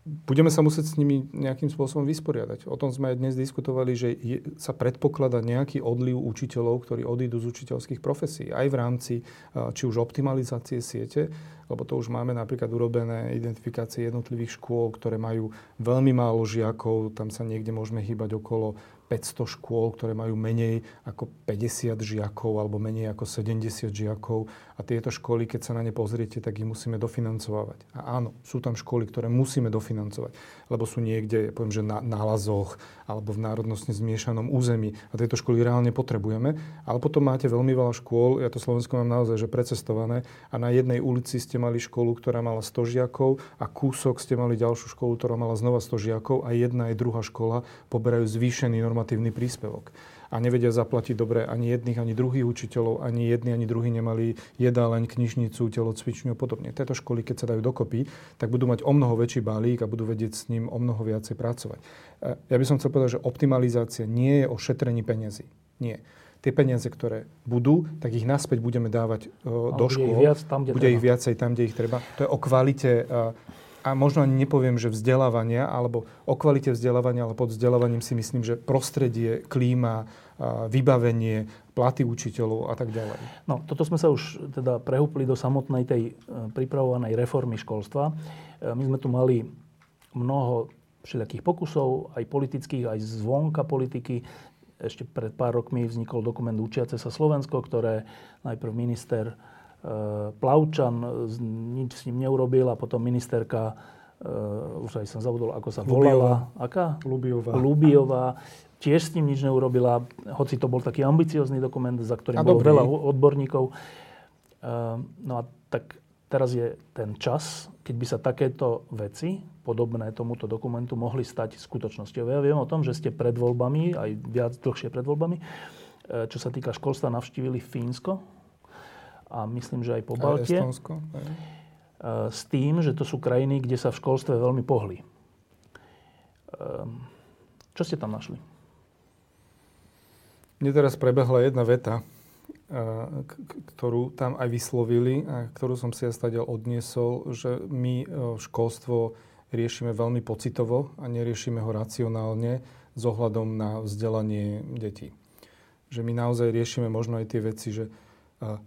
Speaker 2: budeme sa musieť s nimi nejakým spôsobom vysporiadať. O tom sme aj dnes diskutovali, že je, sa predpoklada nejaký odliv učiteľov, ktorí odídu z učiteľských profesí. Aj v rámci či už optimalizácie siete, lebo to už máme napríklad urobené identifikácie jednotlivých škôl, ktoré majú veľmi málo žiakov, tam sa niekde môžeme hýbať okolo 500 škôl, ktoré majú menej ako 50 žiakov alebo menej ako 70 žiakov. A tieto školy, keď sa na ne pozriete, tak ich musíme dofinancovať. A áno, sú tam školy, ktoré musíme dofinancovať, lebo sú niekde, poviem, že na nálazoch alebo v národnostne zmiešanom území. A tieto školy reálne potrebujeme. Ale potom máte veľmi veľa škôl, ja to Slovensko mám naozaj že precestované, a na jednej ulici ste mali školu, ktorá mala 100 žiakov a kúsok ste mali ďalšiu školu, ktorá mala znova 100 žiakov a jedna aj druhá škola poberajú zvýšený normatívny príspevok a nevedia zaplatiť dobre ani jedných, ani druhých učiteľov, ani jedni, ani druhí nemali jedáleň, knižnicu, telocvičňu a podobne. Tieto školy, keď sa dajú dokopy, tak budú mať o mnoho väčší balík a budú vedieť s ním o mnoho viacej pracovať. E, ja by som chcel povedať, že optimalizácia nie je o šetrení peniazy. Nie tie peniaze, ktoré budú, tak ich naspäť budeme dávať uh, do škôl.
Speaker 1: Ich viac tam, kde
Speaker 2: bude treba. ich viacej tam, kde ich treba. To je o kvalite uh, a možno ani nepoviem, že vzdelávania, alebo o kvalite vzdelávania, ale pod vzdelávaním si myslím, že prostredie, klíma, vybavenie, platy učiteľov a tak ďalej.
Speaker 1: No, toto sme sa už teda prehúpli do samotnej tej e, pripravovanej reformy školstva. E, my sme tu mali mnoho všelijakých pokusov, aj politických, aj zvonka politiky. Ešte pred pár rokmi vznikol dokument Učiace sa Slovensko, ktoré najprv minister Plavčan nič s ním neurobil a potom ministerka, e, už aj som zabudol, ako sa volala. Aká?
Speaker 2: Lubiová.
Speaker 1: Lubiová. Tiež s ním nič neurobila, hoci to bol taký ambiciózny dokument, za ktorým bolo veľa odborníkov. No a tak teraz je ten čas, keď by sa takéto veci, podobné tomuto dokumentu, mohli stať skutočnosťou. Ja viem o tom, že ste pred voľbami, aj viac dlhšie pred voľbami, čo sa týka školstva, navštívili Fínsko a myslím, že aj po Baltie.
Speaker 2: Estonsko.
Speaker 1: Aj. E, s tým, že to sú krajiny, kde sa v školstve veľmi pohli. E, čo ste tam našli?
Speaker 2: Mne teraz prebehla jedna veta, ktorú tam aj vyslovili a ktorú som si ja stadiaľ odniesol, že my školstvo riešime veľmi pocitovo a neriešime ho racionálne s ohľadom na vzdelanie detí. Že my naozaj riešime možno aj tie veci, že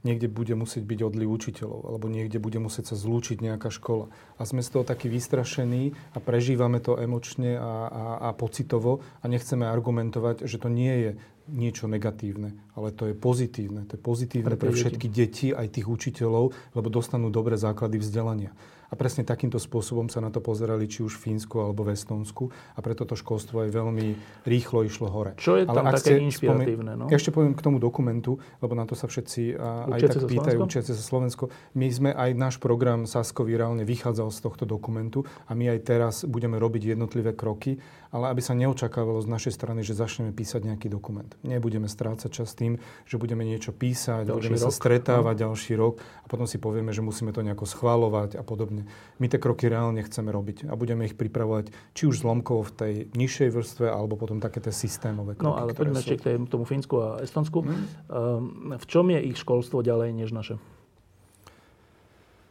Speaker 2: niekde bude musieť byť odliv učiteľov, alebo niekde bude musieť sa zlúčiť nejaká škola. A sme z toho takí vystrašení a prežívame to emočne a, a, a pocitovo a nechceme argumentovať, že to nie je niečo negatívne, ale to je pozitívne. To je pozitívne pre, pre všetky deti, aj tých učiteľov, lebo dostanú dobré základy vzdelania. A presne takýmto spôsobom sa na to pozerali či už v Fínsku alebo v Estonsku a preto to školstvo aj veľmi rýchlo išlo hore.
Speaker 1: Čo je tam Ale také inšpiratívne? No?
Speaker 2: Ešte poviem k tomu dokumentu, lebo na to sa všetci aj tak pýtajú, učiace sa Slovensko. My sme aj náš program Saskovi reálne vychádzal z tohto dokumentu a my aj teraz budeme robiť jednotlivé kroky, ale aby sa neočakávalo z našej strany, že začneme písať nejaký dokument. Nebudeme strácať čas tým, že budeme niečo písať, ďalší budeme rok, sa stretávať no. ďalší rok a potom si povieme, že musíme to nejako schváľovať a podobne. My tie kroky reálne chceme robiť a budeme ich pripravovať či už zlomkovo v tej nižšej vrstve, alebo potom také tie systémové kroky.
Speaker 1: No ale poďme ešte k tomu Fínsku a Estonsku. Hmm. v čom je ich školstvo ďalej než naše?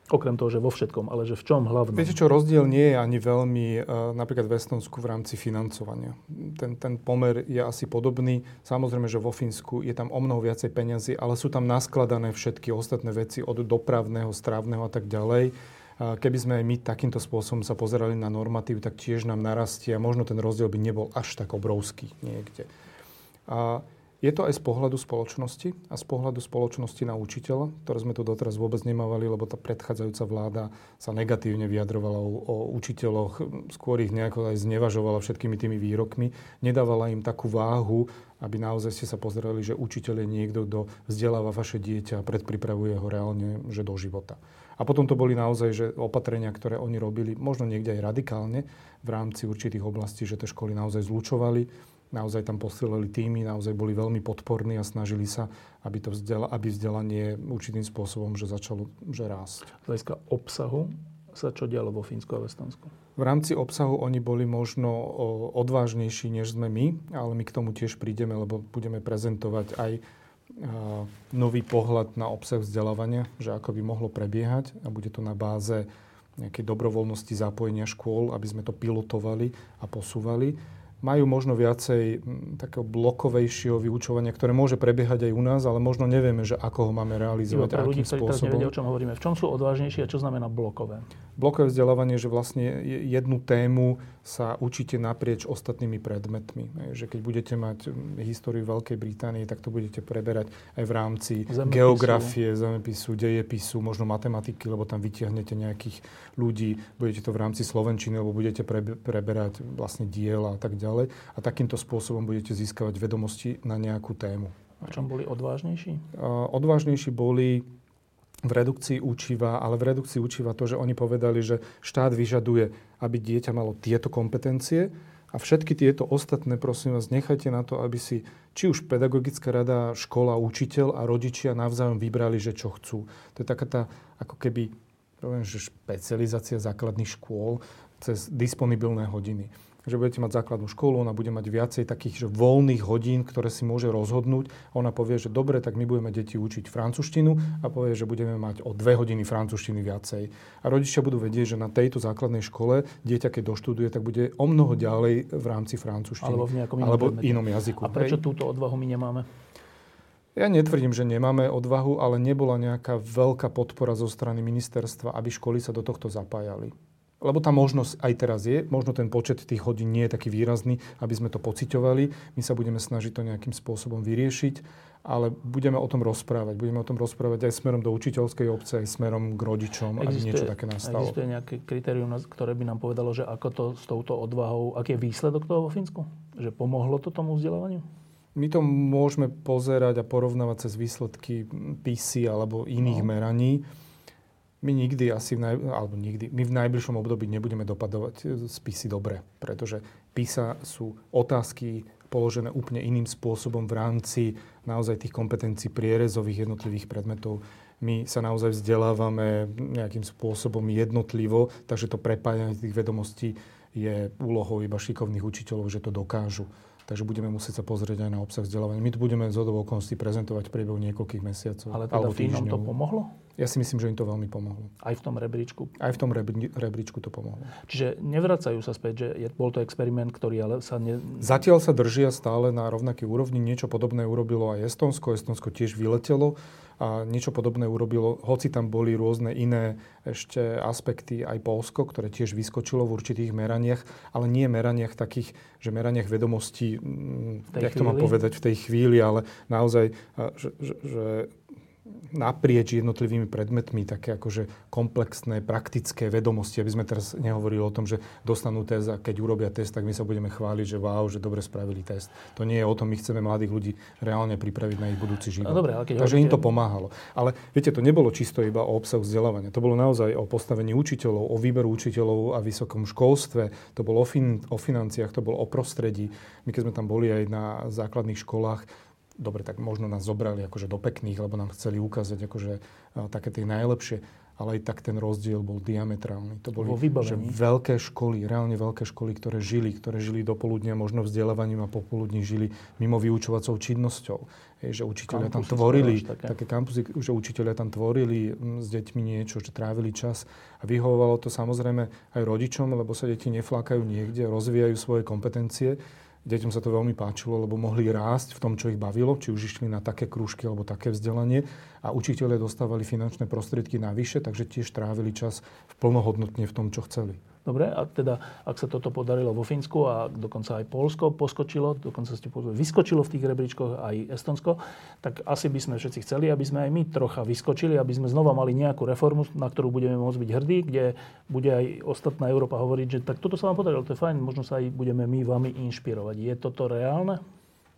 Speaker 1: Okrem toho, že vo všetkom, ale že v čom hlavne?
Speaker 2: Viete čo, rozdiel nie je ani veľmi uh, napríklad v Estonsku v rámci financovania. Ten, ten pomer je asi podobný. Samozrejme, že vo Fínsku je tam o mnoho viacej peňazí, ale sú tam naskladané všetky ostatné veci od dopravného, strávneho a tak ďalej. Keby sme aj my takýmto spôsobom sa pozerali na normatív, tak tiež nám narastie a možno ten rozdiel by nebol až tak obrovský niekde. A je to aj z pohľadu spoločnosti a z pohľadu spoločnosti na učiteľa, ktoré sme tu doteraz vôbec nemávali, lebo tá predchádzajúca vláda sa negatívne vyjadrovala o, o učiteľoch, skôr ich nejako aj znevažovala všetkými tými výrokmi, nedávala im takú váhu, aby naozaj ste sa pozerali, že učiteľ je niekto, kto vzdeláva vaše dieťa a predpripravuje ho reálne že do života. A potom to boli naozaj že opatrenia, ktoré oni robili, možno niekde aj radikálne v rámci určitých oblastí, že tie školy naozaj zlučovali, naozaj tam posielali týmy, naozaj boli veľmi podporní a snažili sa, aby, to vzdela, aby vzdelanie určitým spôsobom že začalo že rásť.
Speaker 1: Z hľadiska obsahu sa čo dialo vo Fínsku a v Estonsku?
Speaker 2: V rámci obsahu oni boli možno odvážnejší, než sme my, ale my k tomu tiež prídeme, lebo budeme prezentovať aj nový pohľad na obsah vzdelávania, že ako by mohlo prebiehať a bude to na báze nejakej dobrovoľnosti zapojenia škôl, aby sme to pilotovali a posúvali majú možno viacej takého blokovejšieho vyučovania, ktoré môže prebiehať aj u nás, ale možno nevieme, že ako ho máme realizovať,
Speaker 1: akým ľudí, spôsobom. Nevedia, o čom hovoríme. V čom sú odvážnejšie a čo znamená blokové?
Speaker 2: Blokové vzdelávanie, že vlastne jednu tému sa učíte naprieč ostatnými predmetmi. Že keď budete mať históriu Veľkej Británie, tak to budete preberať aj v rámci zemepisu. geografie, zemepisu, dejepisu, možno matematiky, lebo tam vytiahnete nejakých ľudí, budete to v rámci slovenčiny, lebo budete preberať vlastne diela a tak ďalej ďalej. A takýmto spôsobom budete získavať vedomosti na nejakú tému.
Speaker 1: A čom boli odvážnejší?
Speaker 2: Odvážnejší boli v redukcii učiva, ale v redukcii učiva to, že oni povedali, že štát vyžaduje, aby dieťa malo tieto kompetencie a všetky tieto ostatné, prosím vás, nechajte na to, aby si či už pedagogická rada, škola, učiteľ a rodičia navzájom vybrali, že čo chcú. To je taká tá, ako keby, poviem, že špecializácia základných škôl cez disponibilné hodiny že budete mať základnú školu, ona bude mať viacej takých že voľných hodín, ktoré si môže rozhodnúť. Ona povie, že dobre, tak my budeme deti učiť francúzštinu a povie, že budeme mať o dve hodiny francúzštiny viacej. A rodičia budú vedieť, že na tejto základnej škole dieťa, keď doštuduje, tak bude o mnoho ďalej v rámci francúzštiny.
Speaker 1: Alebo v nejakom inom,
Speaker 2: alebo inom jazyku.
Speaker 1: A prečo hej? túto odvahu my nemáme?
Speaker 2: Ja netvrdím, že nemáme odvahu, ale nebola nejaká veľká podpora zo strany ministerstva, aby školy sa do tohto zapájali. lebo tá možnosť aj teraz je, možno ten počet tých hodín nie je taký výrazný, aby sme to pociťovali. My sa budeme snažiť to nejakým spôsobom vyriešiť, ale budeme o tom rozprávať. Budeme o tom rozprávať aj smerom do učiteľskej obce, aj smerom k rodičom, existuje, aby niečo také nastalo.
Speaker 1: Existuje nejaké kritérium, ktoré by nám povedalo, že ako to s touto odvahou, aký je výsledok toho vo Fínsku? Že pomohlo to tomu vzdelávaniu?
Speaker 2: My to môžeme pozerať a porovnávať cez výsledky PISy alebo iných no. meraní my nikdy asi, v naj, alebo nikdy, my v najbližšom období nebudeme dopadovať spisy dobre, pretože PISA sú otázky položené úplne iným spôsobom v rámci naozaj tých kompetencií prierezových jednotlivých predmetov. My sa naozaj vzdelávame nejakým spôsobom jednotlivo, takže to prepájanie tých vedomostí je úlohou iba šikovných učiteľov, že to dokážu. Takže budeme musieť sa pozrieť aj na obsah vzdelávania. My tu budeme z okolností prezentovať v priebehu niekoľkých mesiacov.
Speaker 1: Ale teda Fínom to pomohlo?
Speaker 2: Ja si myslím, že im to veľmi pomohlo.
Speaker 1: Aj v tom rebríčku?
Speaker 2: Aj v tom rebrí, rebríčku to pomohlo.
Speaker 1: Čiže nevracajú sa späť, že je, bol to experiment, ktorý ale sa... Ne...
Speaker 2: Zatiaľ sa držia stále na rovnakej úrovni. Niečo podobné urobilo aj Estonsko. Estonsko tiež vyletelo a niečo podobné urobilo, hoci tam boli rôzne iné ešte aspekty, aj Polsko, ktoré tiež vyskočilo v určitých meraniach, ale nie meraniach takých, že meraniach vedomostí, jak to mám povedať v tej chvíli, ale naozaj, že, že, že naprieč jednotlivými predmetmi také akože komplexné, praktické vedomosti, aby sme teraz nehovorili o tom, že dostanú test a keď urobia test, tak my sa budeme chváliť, že wow, že dobre spravili test. To nie je o tom, my chceme mladých ľudí reálne pripraviť na ich budúci život.
Speaker 1: Dobre, ale keď
Speaker 2: Takže hovoríte... im to pomáhalo. Ale viete, to nebolo čisto iba o obsahu vzdelávania. To bolo naozaj o postavení učiteľov, o výberu učiteľov a vysokom školstve. To bolo o, fin- o financiách, to bolo o prostredí. My keď sme tam boli aj na základných školách, dobre, tak možno nás zobrali akože do pekných, lebo nám chceli ukázať akože také tie najlepšie, ale aj tak ten rozdiel bol diametrálny. To boli že veľké školy, reálne veľké školy, ktoré žili, ktoré žili do poludnia možno vzdelávaním a popoludní žili mimo vyučovacou činnosťou. Hej, že učiteľia tam tvorili, také. také kampusy, že učiteľia tam tvorili s deťmi niečo, že trávili čas a vyhovovalo to samozrejme aj rodičom, lebo sa deti neflákajú niekde, rozvíjajú svoje kompetencie Deťom sa to veľmi páčilo, lebo mohli rásť v tom, čo ich bavilo, či už išli na také krúžky alebo také vzdelanie a učiteľe dostávali finančné prostriedky navyše, takže tiež trávili čas v plnohodnotne v tom, čo chceli.
Speaker 1: Dobre, a teda, ak sa toto podarilo vo Fínsku a dokonca aj Polsko poskočilo, dokonca ste povedali, vyskočilo v tých rebríčkoch aj Estonsko, tak asi by sme všetci chceli, aby sme aj my trocha vyskočili, aby sme znova mali nejakú reformu, na ktorú budeme môcť byť hrdí, kde bude aj ostatná Európa hovoriť, že tak toto sa vám podarilo, to je fajn, možno sa aj budeme my vami inšpirovať. Je toto reálne?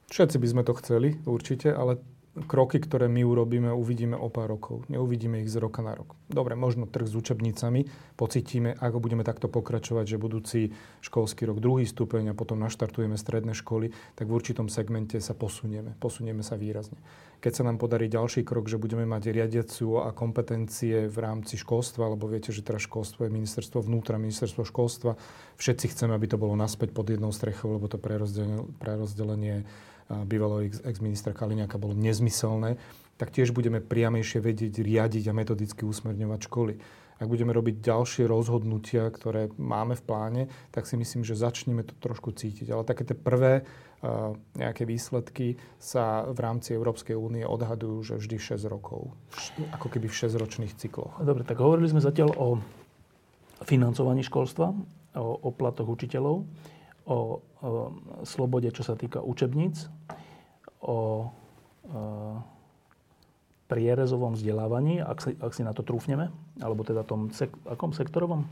Speaker 2: Všetci by sme to chceli, určite, ale kroky, ktoré my urobíme, uvidíme o pár rokov. Neuvidíme ich z roka na rok. Dobre, možno trh s učebnicami pocítime, ako budeme takto pokračovať, že budúci školský rok, druhý stupeň a potom naštartujeme stredné školy, tak v určitom segmente sa posunieme. Posunieme sa výrazne. Keď sa nám podarí ďalší krok, že budeme mať riadiacu a kompetencie v rámci školstva, lebo viete, že teraz školstvo je ministerstvo vnútra, ministerstvo školstva, všetci chceme, aby to bolo naspäť pod jednou strechou, lebo to prerozdelenie, prerozdelenie bývalého ex-ministra Kaliňáka bolo nezmyselné, tak tiež budeme priamejšie vedieť riadiť a metodicky usmerňovať školy. Ak budeme robiť ďalšie rozhodnutia, ktoré máme v pláne, tak si myslím, že začneme to trošku cítiť. Ale také tie prvé uh, nejaké výsledky sa v rámci Európskej únie odhadujú, že vždy 6 rokov. Ako keby v 6-ročných cykloch.
Speaker 1: Dobre, tak hovorili sme zatiaľ o financovaní školstva, o, o platoch učiteľov o, slobode, čo sa týka učebníc, o, o prierezovom vzdelávaní, ak si, ak si na to trúfneme, alebo teda tom sek, akom sektorovom. E,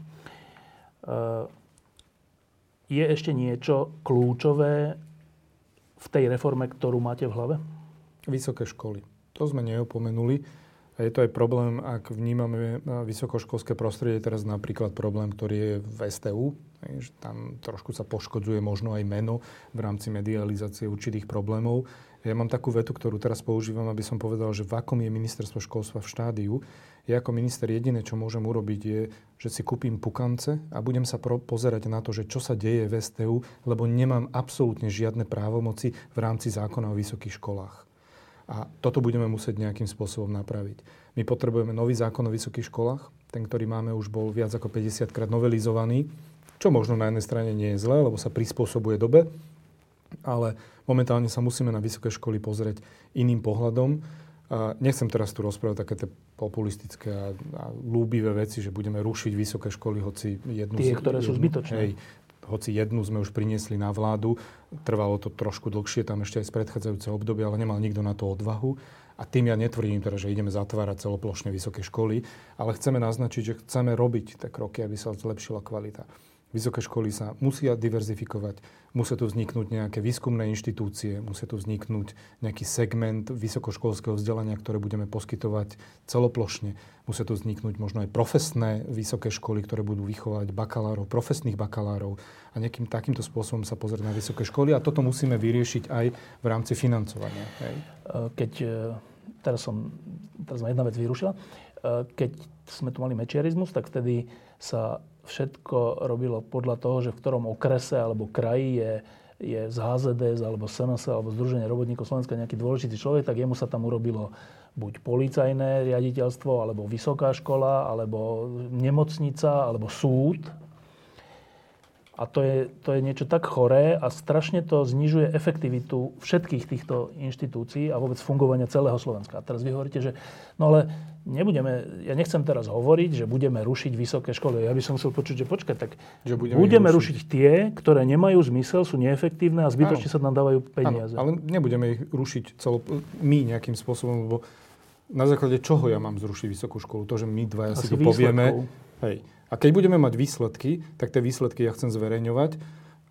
Speaker 1: je ešte niečo kľúčové v tej reforme, ktorú máte v hlave?
Speaker 2: Vysoké školy. To sme neopomenuli. A je to aj problém, ak vnímame vysokoškolské prostredie, teraz napríklad problém, ktorý je v STU, že tam trošku sa poškodzuje možno aj meno v rámci medializácie určitých problémov. Ja mám takú vetu, ktorú teraz používam, aby som povedal, že v akom je ministerstvo školstva v štádiu. Ja ako minister jediné, čo môžem urobiť, je, že si kúpim pukance a budem sa pro- pozerať na to, že čo sa deje v STU, lebo nemám absolútne žiadne právomoci v rámci zákona o vysokých školách. A toto budeme musieť nejakým spôsobom napraviť. My potrebujeme nový zákon o vysokých školách. Ten, ktorý máme, už bol viac ako 50 krát novelizovaný, čo možno na jednej strane nie je zlé, lebo sa prispôsobuje dobe, ale momentálne sa musíme na vysoké školy pozrieť iným pohľadom nechcem teraz tu rozprávať také tie populistické a, a lúbivé veci, že budeme rušiť vysoké školy, hoci jednu...
Speaker 1: Tie, ktoré jednu, sú zbytočné. Hej,
Speaker 2: hoci jednu sme už priniesli na vládu. Trvalo to trošku dlhšie, tam ešte aj z predchádzajúceho obdobia, ale nemal nikto na to odvahu. A tým ja netvrdím teda, že ideme zatvárať celoplošne vysoké školy, ale chceme naznačiť, že chceme robiť tie kroky, aby sa zlepšila kvalita. Vysoké školy sa musia diverzifikovať, musia tu vzniknúť nejaké výskumné inštitúcie, musia tu vzniknúť nejaký segment vysokoškolského vzdelania, ktoré budeme poskytovať celoplošne. Musia tu vzniknúť možno aj profesné vysoké školy, ktoré budú vychovať bakalárov, profesných bakalárov a nejakým takýmto spôsobom sa pozrieť na vysoké školy. A toto musíme vyriešiť aj v rámci financovania. Hej.
Speaker 1: Keď, e, teraz, som, teraz ma jedna vec vyrušila, e, keď sme tu mali mečiarizmus, tak vtedy sa všetko robilo podľa toho, že v ktorom okrese alebo kraji je, je z HZDS alebo SNS alebo Združenie robotníkov Slovenska nejaký dôležitý človek, tak jemu sa tam urobilo buď policajné riaditeľstvo, alebo vysoká škola, alebo nemocnica, alebo súd. A to je, to je niečo tak choré a strašne to znižuje efektivitu všetkých týchto inštitúcií a vôbec fungovania celého Slovenska. A teraz vy hovoríte, že no ale nebudeme, ja nechcem teraz hovoriť, že budeme rušiť vysoké školy. Ja by som chcel počuť, že počkať, tak že budeme, budeme rušiť. rušiť tie, ktoré nemajú zmysel, sú neefektívne a zbytočne sa nám dávajú peniaze.
Speaker 2: Áno, ale nebudeme ich rušiť celo, my nejakým spôsobom, lebo na základe čoho ja mám zrušiť vysokú školu? To, že my dvaja Asi si to povieme. Hej, a keď budeme mať výsledky, tak tie výsledky ja chcem zverejňovať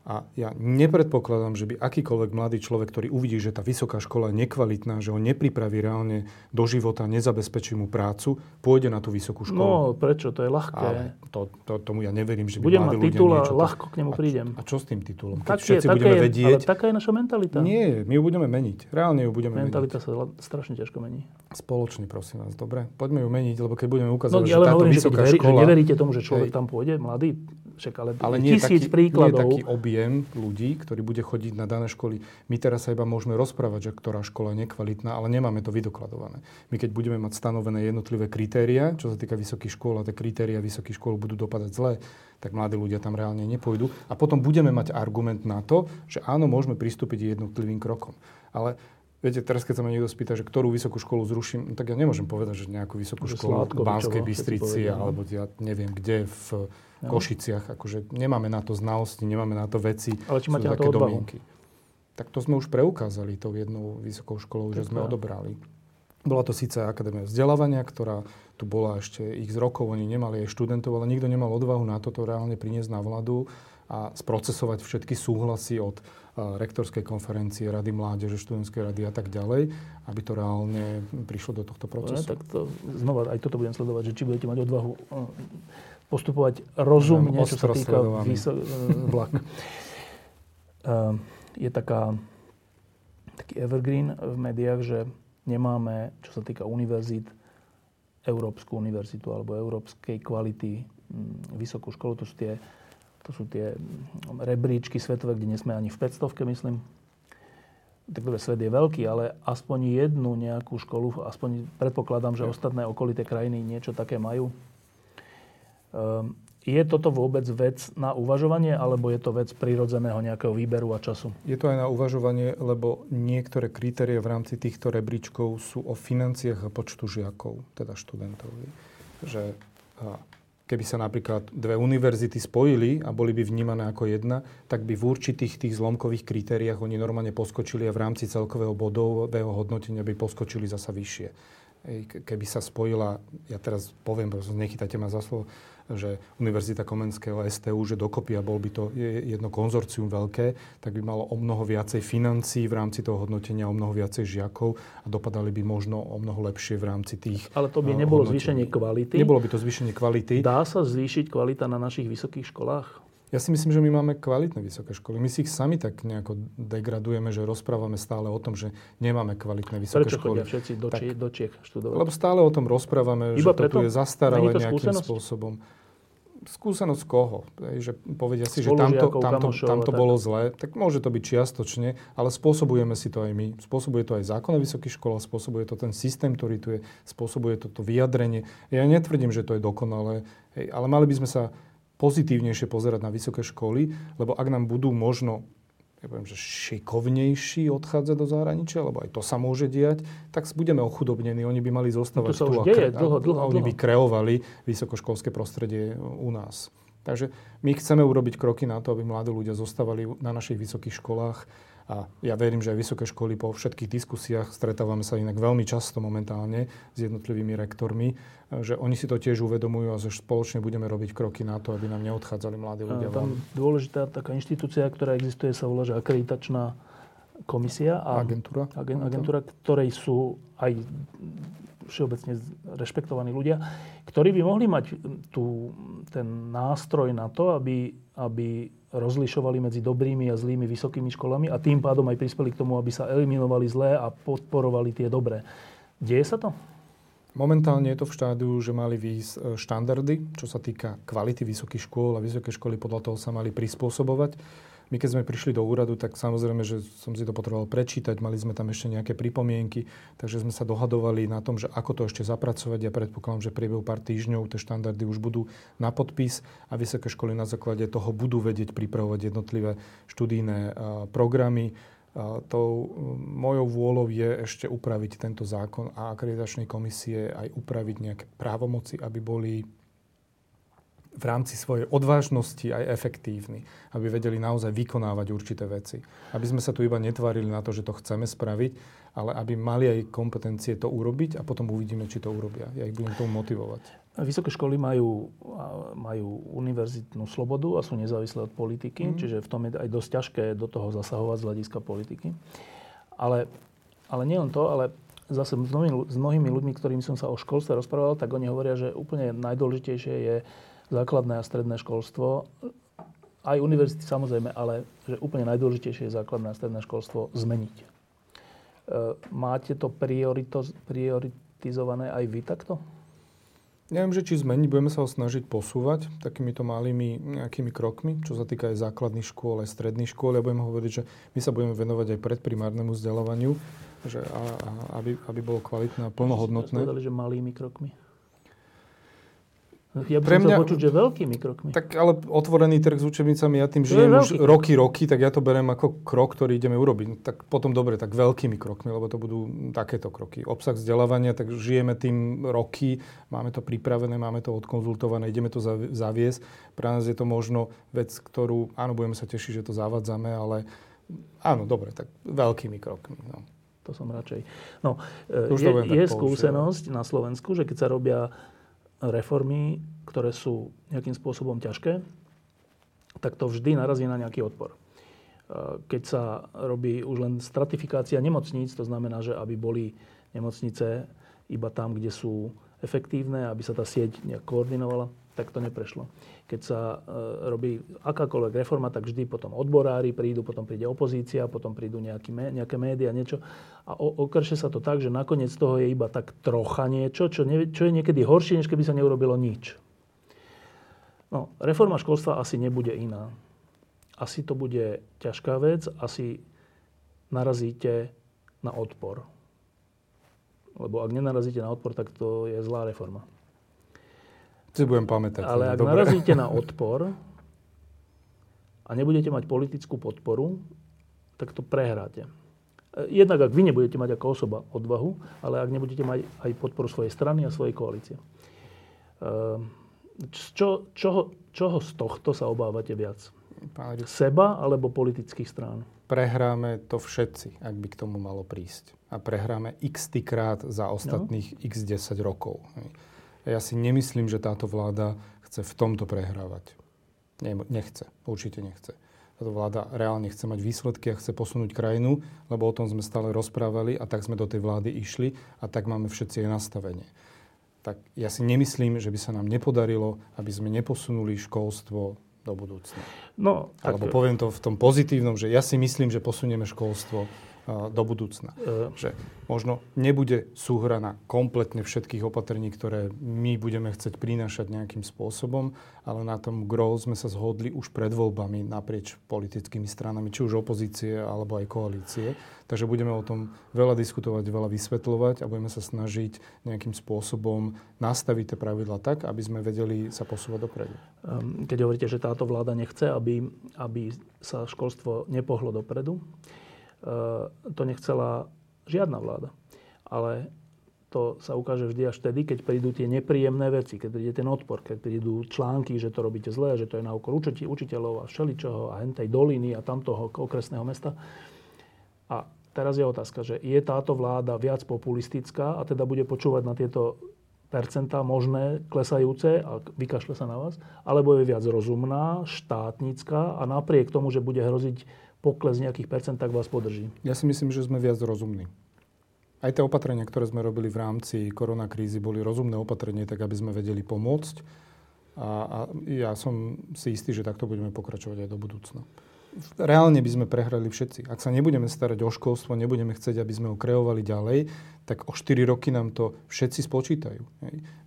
Speaker 2: a ja nepredpokladám, že by akýkoľvek mladý človek, ktorý uvidí, že tá vysoká škola je nekvalitná, že ho nepripraví reálne do života, nezabezpečí mu prácu, pôjde na tú vysokú školu.
Speaker 1: No, prečo? To je ľahké.
Speaker 2: Ale to, to, tomu ja neverím, že by
Speaker 1: Budem
Speaker 2: mladí
Speaker 1: mať titul
Speaker 2: a niečo...
Speaker 1: ľahko k nemu prídem.
Speaker 2: A, a čo s tým titulom?
Speaker 1: Keď tak všetci je,
Speaker 2: budeme
Speaker 1: je,
Speaker 2: vedieť...
Speaker 1: Ale taká je naša mentalita.
Speaker 2: Nie, my ju budeme meniť. Reálne ju budeme
Speaker 1: mentalita
Speaker 2: meniť.
Speaker 1: Mentalita sa strašne ťažko mení.
Speaker 2: Spoločne, prosím vás. Dobre? Poďme ju meniť, lebo keď budeme ukázať,
Speaker 1: no,
Speaker 2: že táto hovorím, vysoká že škola...
Speaker 1: Že neveríte tomu, že človek tam pôjde, mladý? Však ale, ale nie tisíc
Speaker 2: taký,
Speaker 1: príkladov.
Speaker 2: Nie taký objem ľudí, ktorý bude chodiť na dané školy. My teraz sa iba môžeme rozprávať, že ktorá škola je nekvalitná, ale nemáme to vydokladované. My keď budeme mať stanovené jednotlivé kritéria, čo sa týka vysokých škôl a tie kritéria vysokých škôl budú dopadať zle, tak mladí ľudia tam reálne nepôjdu. A potom budeme mať argument na to, že áno, môžeme pristúpiť jednotlivým krokom. Ale Viete, teraz keď sa ma niekto spýta, že ktorú vysokú školu zruším, no tak ja nemôžem povedať, že nejakú vysokú že školu v Banskej Bystrici alebo ja neviem kde v no. Košiciach. Akože nemáme na to znalosti, nemáme na to veci.
Speaker 1: Ale či máte na to odvahu?
Speaker 2: Tak to sme už preukázali tou jednou vysokou školou, že sme odobrali. Bola to síce Akadémia vzdelávania, ktorá tu bola ešte x rokov, oni nemali aj študentov, ale nikto nemal odvahu na toto reálne priniesť na vládu a sprocesovať všetky súhlasy od rektorskej konferencie, rady mládeže, študentskej rady a tak ďalej, aby to reálne prišlo do tohto procesu.
Speaker 1: No, tak to, znova aj toto budem sledovať, že či budete mať odvahu postupovať rozumne, čo sa týka výso- e, vlak. Je taká, taký evergreen v médiách, že nemáme, čo sa týka univerzít, Európsku univerzitu alebo európskej kvality vysokú školu. To sú tie to sú tie rebríčky svetové, kde nie sme ani v 500, myslím. Tak dobre, svet je veľký, ale aspoň jednu nejakú školu, aspoň predpokladám, že ostatné okolité krajiny niečo také majú. Um, je toto vôbec vec na uvažovanie, alebo je to vec prirodzeného nejakého výberu a času?
Speaker 2: Je to aj na uvažovanie, lebo niektoré kritérie v rámci týchto rebríčkov sú o financiách a počtu žiakov, teda študentov. Že keby sa napríklad dve univerzity spojili a boli by vnímané ako jedna, tak by v určitých tých zlomkových kritériách oni normálne poskočili a v rámci celkového bodového hodnotenia by poskočili zasa vyššie. Keby sa spojila, ja teraz poviem, nechytajte ma za slovo, že Univerzita Komenského STU, že dokopy a bol by to jedno konzorcium veľké, tak by malo o mnoho viacej financií v rámci toho hodnotenia, o mnoho viacej žiakov a dopadali by možno o mnoho lepšie v rámci tých
Speaker 1: Ale to by eh, nebolo hodnotení. zvýšenie kvality.
Speaker 2: Nebolo by to zvýšenie kvality.
Speaker 1: Dá sa zvýšiť kvalita na našich vysokých školách?
Speaker 2: Ja si myslím, že my máme kvalitné vysoké školy. My si ich sami tak nejako degradujeme, že rozprávame stále o tom, že nemáme kvalitné vysoké
Speaker 1: Prečo
Speaker 2: školy.
Speaker 1: Prečo všetci do, tak, do Čiech študovať?
Speaker 2: Lebo stále o tom rozprávame, Iba že preto? to tu je zastaralé nejakým spôsobom. Skúsenosť koho? Že povedia si, že tamto, tamto, tamto bolo zlé. Tak môže to byť čiastočne, ale spôsobujeme si to aj my. Spôsobuje to aj zákon o vysokých školách, spôsobuje to ten systém, ktorý tu je, spôsobuje to to vyjadrenie. Ja netvrdím, že to je dokonalé, ale mali by sme sa pozitívnejšie pozerať na vysoké školy, lebo ak nám budú možno ja poviem, že šikovnejší odchádza do zahraničia, lebo aj to sa môže diať, tak budeme ochudobnení. Oni by mali zostávať
Speaker 1: no to sa
Speaker 2: tu.
Speaker 1: Už deje, a, dlho, dlho,
Speaker 2: oni
Speaker 1: dlho.
Speaker 2: by kreovali vysokoškolské prostredie u nás. Takže my chceme urobiť kroky na to, aby mladí ľudia zostávali na našich vysokých školách a ja verím, že aj vysoké školy po všetkých diskusiách, stretávame sa inak veľmi často momentálne s jednotlivými rektormi, že oni si to tiež uvedomujú a že spoločne budeme robiť kroky na to, aby nám neodchádzali mladí ľudia.
Speaker 1: Tam dôležitá taká inštitúcia, ktorá existuje, sa volá, že akreditačná komisia.
Speaker 2: A agentúra.
Speaker 1: Agen, agentúra, ktorej sú aj všeobecne rešpektovaní ľudia, ktorí by mohli mať tú, ten nástroj na to, aby, aby rozlišovali medzi dobrými a zlými vysokými školami a tým pádom aj prispeli k tomu, aby sa eliminovali zlé a podporovali tie dobré. Deje sa to?
Speaker 2: Momentálne je to v štádiu, že mali výjsť e, štandardy, čo sa týka kvality vysokých škôl a vysoké školy podľa toho sa mali prispôsobovať. My keď sme prišli do úradu, tak samozrejme, že som si to potreboval prečítať, mali sme tam ešte nejaké pripomienky, takže sme sa dohadovali na tom, že ako to ešte zapracovať. Ja predpokladám, že priebehu pár týždňov tie štandardy už budú na podpis a vysoké školy na základe toho budú vedieť pripravovať jednotlivé študijné programy. Tou mojou vôľou je ešte upraviť tento zákon a akreditačnej komisie aj upraviť nejaké právomoci, aby boli v rámci svojej odvážnosti aj efektívni, aby vedeli naozaj vykonávať určité veci. Aby sme sa tu iba netvárili na to, že to chceme spraviť, ale aby mali aj kompetencie to urobiť a potom uvidíme, či to urobia. Ja ich budem tomu motivovať.
Speaker 1: Vysoké školy majú, majú univerzitnú slobodu a sú nezávislé od politiky, mm. čiže v tom je aj dosť ťažké do toho zasahovať z hľadiska politiky. Ale, ale nielen to, ale zase s mnohými, s mnohými ľuďmi, ktorými som sa o školstve rozprával, tak oni hovoria, že úplne najdôležitejšie je základné a stredné školstvo, aj univerzity samozrejme, ale že úplne najdôležitejšie je základné a stredné školstvo zmeniť. E, máte to priorito, prioritizované aj vy takto?
Speaker 2: Neviem, že či zmeniť, budeme sa ho snažiť posúvať takýmito malými nejakými krokmi, čo sa týka aj základných škôl, aj stredných škôl. Ja budem hovoriť, že my sa budeme venovať aj predprimárnemu vzdelávaniu, že a, a, aby, aby bolo kvalitné a plnohodnotné.
Speaker 1: Povedali, že malými krokmi. Ja by Pre mňa, počuť, že veľkými krokmi.
Speaker 2: Tak ale otvorený trh s učebnicami, ja tým žijem už roky, roky, tak ja to beriem ako krok, ktorý ideme urobiť. Tak potom dobre, tak veľkými krokmi, lebo to budú takéto kroky. Obsah vzdelávania, tak žijeme tým roky, máme to pripravené, máme to odkonzultované, ideme to zaviesť. Pre nás je to možno vec, ktorú, áno, budeme sa tešiť, že to zavádzame, ale áno, dobre, tak veľkými krokmi. No.
Speaker 1: To som radšej. No, je, je skúsenosť na Slovensku, že keď sa robia reformy, ktoré sú nejakým spôsobom ťažké, tak to vždy narazí na nejaký odpor. E, keď sa robí už len stratifikácia nemocníc, to znamená, že aby boli nemocnice iba tam, kde sú efektívne, aby sa tá sieť nejak koordinovala, tak to neprešlo. Keď sa e, robí akákoľvek reforma, tak vždy potom odborári prídu, potom príde opozícia, potom prídu nejaký, nejaké médiá, niečo. A okrše sa to tak, že nakoniec toho je iba tak trocha niečo, čo, ne, čo je niekedy horšie, než keby sa neurobilo nič. No, reforma školstva asi nebude iná. Asi to bude ťažká vec, asi narazíte na odpor. Lebo ak nenarazíte na odpor, tak to je zlá reforma.
Speaker 2: Si budem pamätať.
Speaker 1: Ale ak Dobre. narazíte na odpor a nebudete mať politickú podporu, tak to prehráte. Jednak ak vy nebudete mať ako osoba odvahu, ale ak nebudete mať aj podporu svojej strany a svojej koalície. Ehm, čo, čoho, čoho z tohto sa obávate viac? Seba alebo politických strán?
Speaker 2: Prehráme to všetci, ak by k tomu malo prísť. A prehráme x krát za ostatných no. x 10 rokov. Ja si nemyslím, že táto vláda chce v tomto prehrávať. Nechce, určite nechce. Táto vláda reálne chce mať výsledky a chce posunúť krajinu, lebo o tom sme stále rozprávali a tak sme do tej vlády išli a tak máme všetci jej nastavenie. Tak ja si nemyslím, že by sa nám nepodarilo, aby sme neposunuli školstvo do budúcna. No, tak... Alebo poviem to v tom pozitívnom, že ja si myslím, že posunieme školstvo do budúcna. Uh. Že možno nebude súhrana kompletne všetkých opatrení, ktoré my budeme chcieť prinášať nejakým spôsobom, ale na tom gro sme sa zhodli už pred voľbami naprieč politickými stranami, či už opozície alebo aj koalície. Takže budeme o tom veľa diskutovať, veľa vysvetľovať a budeme sa snažiť nejakým spôsobom nastaviť tie pravidla tak, aby sme vedeli sa posúvať dopredu.
Speaker 1: Ehm, keď hovoríte, že táto vláda nechce, aby, aby sa školstvo nepohlo dopredu, to nechcela žiadna vláda. Ale to sa ukáže vždy až vtedy, keď prídu tie nepríjemné veci, keď príde ten odpor, keď prídu články, že to robíte zle, že to je na úkor učiteľov a všeličoho a hentej doliny a tamtoho okresného mesta. A teraz je otázka, že je táto vláda viac populistická a teda bude počúvať na tieto percentá možné, klesajúce a vykašle sa na vás, alebo je viac rozumná, štátnická a napriek tomu, že bude hroziť pokles nejakých percent, tak vás podrží.
Speaker 2: Ja si myslím, že sme viac rozumní. Aj tie opatrenia, ktoré sme robili v rámci koronakrízy, boli rozumné opatrenie, tak aby sme vedeli pomôcť. A, a ja som si istý, že takto budeme pokračovať aj do budúcna reálne by sme prehrali všetci. Ak sa nebudeme starať o školstvo, nebudeme chcieť, aby sme ho kreovali ďalej, tak o 4 roky nám to všetci spočítajú.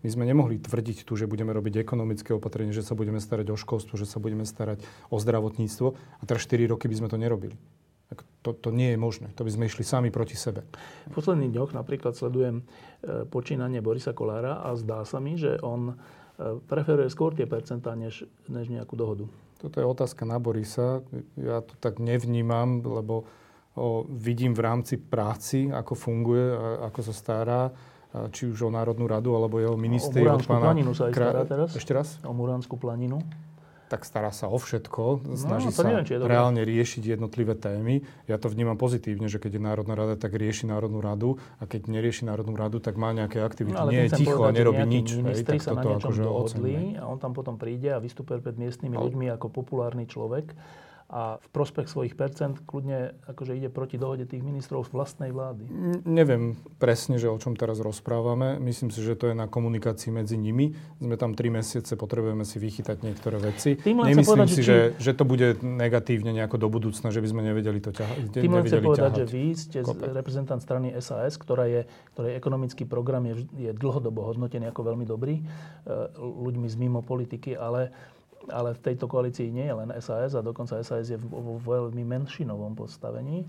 Speaker 2: My sme nemohli tvrdiť tu, že budeme robiť ekonomické opatrenie, že sa budeme starať o školstvo, že sa budeme starať o zdravotníctvo a teraz 4 roky by sme to nerobili. Tak to, to nie je možné. To by sme išli sami proti sebe.
Speaker 1: V posledných dňoch napríklad sledujem e, počínanie Borisa Kolára a zdá sa mi, že on e, preferuje skôr tie percentá, než, než nejakú dohodu.
Speaker 2: Toto je otázka na Borisa. Ja to tak nevnímam, lebo ho vidím v rámci práci, ako funguje, ako sa stará či už o Národnú radu, alebo jeho minister.
Speaker 1: O Muránsku planinu sa aj stará teraz.
Speaker 2: Ešte raz?
Speaker 1: O Muránsku planinu
Speaker 2: tak stará sa o všetko, snaží no, sa neviem, reálne riešiť jednotlivé témy. Ja to vnímam pozitívne, že keď je Národná rada, tak rieši Národnú radu a keď nerieši Národnú radu, tak má nejaké aktivity. No, Nie je ticho povedať, a nerobí nič.
Speaker 1: Ministri hej, sa na niečom akože dohodli a on tam potom príde a vystupuje pred miestnymi no. ľuďmi ako populárny človek a v prospech svojich percent kľudne akože ide proti dohode tých ministrov z vlastnej vlády.
Speaker 2: Neviem presne, že o čom teraz rozprávame. Myslím si, že to je na komunikácii medzi nimi. Sme tam tri mesiace, potrebujeme si vychytať niektoré veci. Nemyslím si, že, že to bude negatívne nejako do budúcna, že by sme nevedeli to ťahať.
Speaker 1: Tým len chcem povedať, ťahať. že vy ste Kopek. reprezentant strany SAS, ktorá je, ktorej ekonomický program je, je dlhodobo hodnotený ako veľmi dobrý e, ľuďmi z mimo politiky, ale ale v tejto koalícii nie je len SAS a dokonca SAS je vo veľmi menšinovom postavení.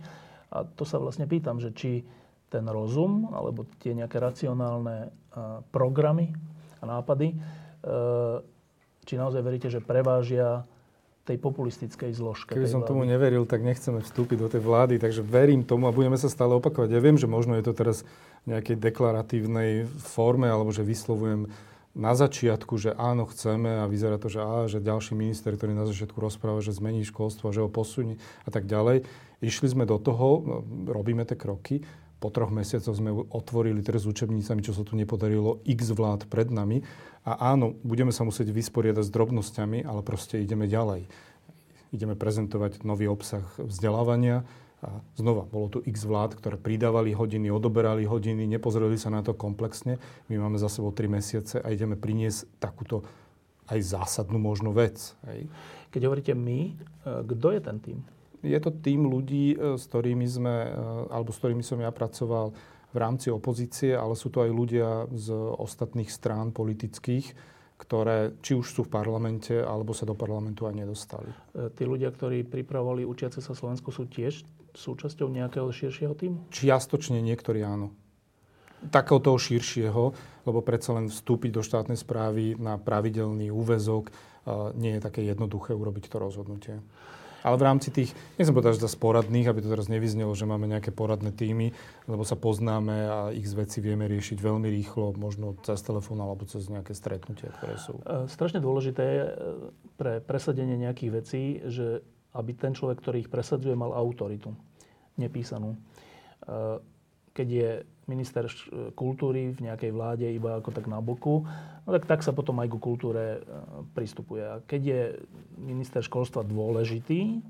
Speaker 1: A to sa vlastne pýtam, že či ten rozum alebo tie nejaké racionálne programy a nápady, e, či naozaj veríte, že prevážia tej populistickej zložke.
Speaker 2: Keby som vlády. tomu neveril, tak nechceme vstúpiť do tej vlády, takže verím tomu a budeme sa stále opakovať. Ja viem, že možno je to teraz v nejakej deklaratívnej forme, alebo že vyslovujem na začiatku, že áno, chceme a vyzerá to, že, á, že ďalší minister, ktorý na začiatku rozpráva, že zmení školstvo, že ho posunie a tak ďalej. Išli sme do toho, no, robíme tie kroky. Po troch mesiacoch sme otvorili teraz s učebnicami, čo sa tu nepodarilo, x vlád pred nami. A áno, budeme sa musieť vysporiadať s drobnosťami, ale proste ideme ďalej. Ideme prezentovať nový obsah vzdelávania, a znova, bolo tu x vlád, ktoré pridávali hodiny, odoberali hodiny, nepozreli sa na to komplexne. My máme za sebou 3 mesiace a ideme priniesť takúto aj zásadnú možnú vec. Hej.
Speaker 1: Keď hovoríte my, e, kto je ten tým?
Speaker 2: Je to tým ľudí, e, s ktorými sme, e, alebo s ktorými som ja pracoval v rámci opozície, ale sú to aj ľudia z ostatných strán politických, ktoré či už sú v parlamente, alebo sa do parlamentu aj nedostali.
Speaker 1: Tí ľudia, ktorí pripravovali učiace sa Slovensku, sú tiež súčasťou nejakého širšieho týmu?
Speaker 2: Čiastočne niektorí áno. Takého toho širšieho, lebo predsa len vstúpiť do štátnej správy na pravidelný úvezok nie je také jednoduché urobiť to rozhodnutie. Ale v rámci tých, nechcem povedať, že poradných, aby to teraz nevyznelo, že máme nejaké poradné týmy, lebo sa poznáme a ich veci vieme riešiť veľmi rýchlo, možno cez telefón alebo cez nejaké stretnutia, ktoré sú.
Speaker 1: E, strašne dôležité je e, pre presadenie nejakých vecí, že aby ten človek, ktorý ich presadzuje, mal autoritu nepísanú. E, keď je minister kultúry v nejakej vláde iba ako tak na boku, no tak, tak sa potom aj ku kultúre e, pristupuje. A keď je minister školstva dôležitý,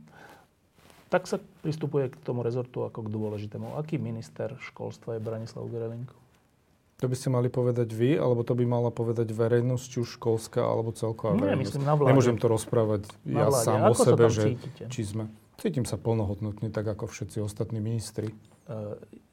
Speaker 1: tak sa pristupuje k tomu rezortu ako k dôležitému. Aký minister školstva je Branislav Gerelinko?
Speaker 2: To by ste mali povedať vy, alebo to by mala povedať verejnosť, či už školská, alebo celková
Speaker 1: Nie,
Speaker 2: verejnosť?
Speaker 1: myslím na vláde.
Speaker 2: Nemôžem to rozprávať na ja vláde. sám Ako o sebe, že či sme. Cítim sa plnohodnotne, tak ako všetci ostatní ministri.
Speaker 1: E,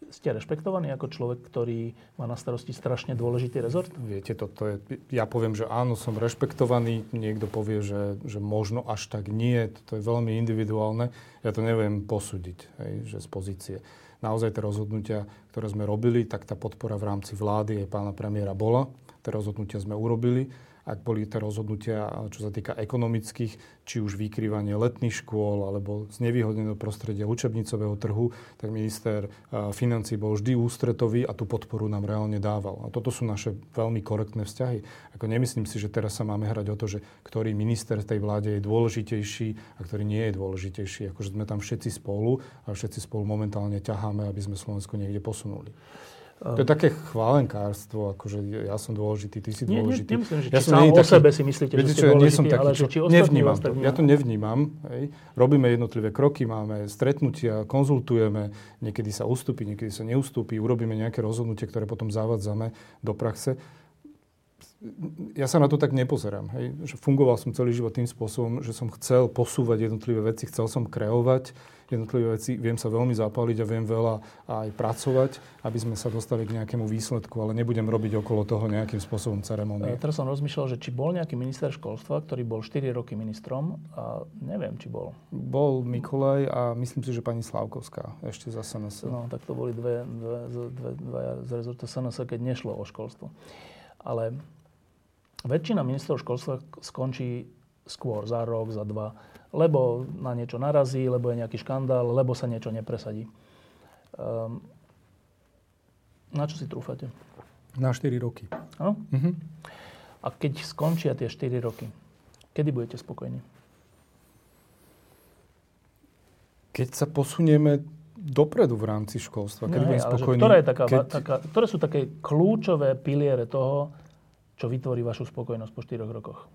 Speaker 1: ste rešpektovaní ako človek, ktorý má na starosti strašne dôležitý rezort?
Speaker 2: Viete, toto je, ja poviem, že áno, som rešpektovaný, niekto povie, že, že možno až tak nie, to je veľmi individuálne, ja to neviem posúdiť, hej, že z pozície. Naozaj tie rozhodnutia, ktoré sme robili, tak tá podpora v rámci vlády aj pána premiéra bola, tie rozhodnutia sme urobili ak boli tie rozhodnutia, čo sa týka ekonomických, či už vykrývanie letných škôl alebo znevýhodneného prostredia učebnicového trhu, tak minister financí bol vždy ústretový a tú podporu nám reálne dával. A toto sú naše veľmi korektné vzťahy. Ako nemyslím si, že teraz sa máme hrať o to, že ktorý minister tej vláde je dôležitejší a ktorý nie je dôležitejší. Akože sme tam všetci spolu a všetci spolu momentálne ťaháme, aby sme Slovensko niekde posunuli. To je také chválenkárstvo, akože ja som dôležitý, ty si dôležitý.
Speaker 1: Nie, nemyslím, že ja či sám o taký, sebe si myslíte, že ste dôležitý, nie som taký, ale že či
Speaker 2: nevnímam to. Ja to nevnímam. Hej. Robíme jednotlivé kroky, máme stretnutia, konzultujeme, niekedy sa ustúpi, niekedy sa neustúpi, urobíme nejaké rozhodnutie, ktoré potom zavádzame do praxe. Ja sa na to tak nepozerám. Hej. Že fungoval som celý život tým spôsobom, že som chcel posúvať jednotlivé veci, chcel som kreovať jednotlivé veci, viem sa veľmi zapáliť a viem veľa aj pracovať, aby sme sa dostali k nejakému výsledku, ale nebudem robiť okolo toho nejakým spôsobom ceremonie.
Speaker 1: Ja teraz som rozmýšľal, že či bol nejaký minister školstva, ktorý bol 4 roky ministrom a neviem, či bol.
Speaker 2: Bol Mikolaj a myslím si, že pani Slavkovská ešte za SNS.
Speaker 1: No, tak to boli dve, dve, dve, dve z rezortu SNS, keď nešlo o školstvo. Ale väčšina ministrov školstva skončí skôr, za rok, za dva lebo na niečo narazí, lebo je nejaký škandál, lebo sa niečo nepresadí. Um, na čo si trúfate?
Speaker 2: Na 4 roky.
Speaker 1: Áno? Uh-huh. A keď skončia tie 4 roky, kedy budete spokojní?
Speaker 2: Keď sa posunieme dopredu v rámci školstva. Keď budem spokojný.
Speaker 1: Ktoré, je taká, keď... taká, ktoré sú také kľúčové piliere toho, čo vytvorí vašu spokojnosť po 4 rokoch?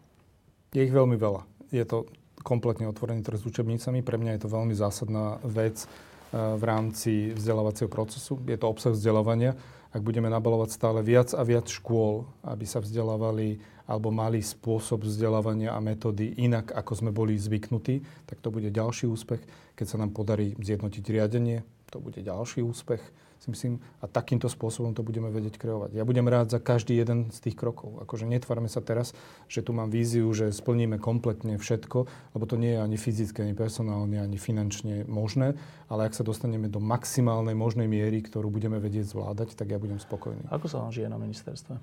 Speaker 2: Je ich veľmi veľa. Je to kompletne otvorený trh s učebnicami. Pre mňa je to veľmi zásadná vec eh, v rámci vzdelávacieho procesu. Je to obsah vzdelávania. Ak budeme nabalovať stále viac a viac škôl, aby sa vzdelávali alebo mali spôsob vzdelávania a metódy inak, ako sme boli zvyknutí, tak to bude ďalší úspech. Keď sa nám podarí zjednotiť riadenie, to bude ďalší úspech si myslím, a takýmto spôsobom to budeme vedieť kreovať. Ja budem rád za každý jeden z tých krokov. Akože netvárme sa teraz, že tu mám víziu, že splníme kompletne všetko, lebo to nie je ani fyzicky, ani personálne, ani finančne možné, ale ak sa dostaneme do maximálnej možnej miery, ktorú budeme vedieť zvládať, tak ja budem spokojný.
Speaker 1: Ako sa vám žije na ministerstve?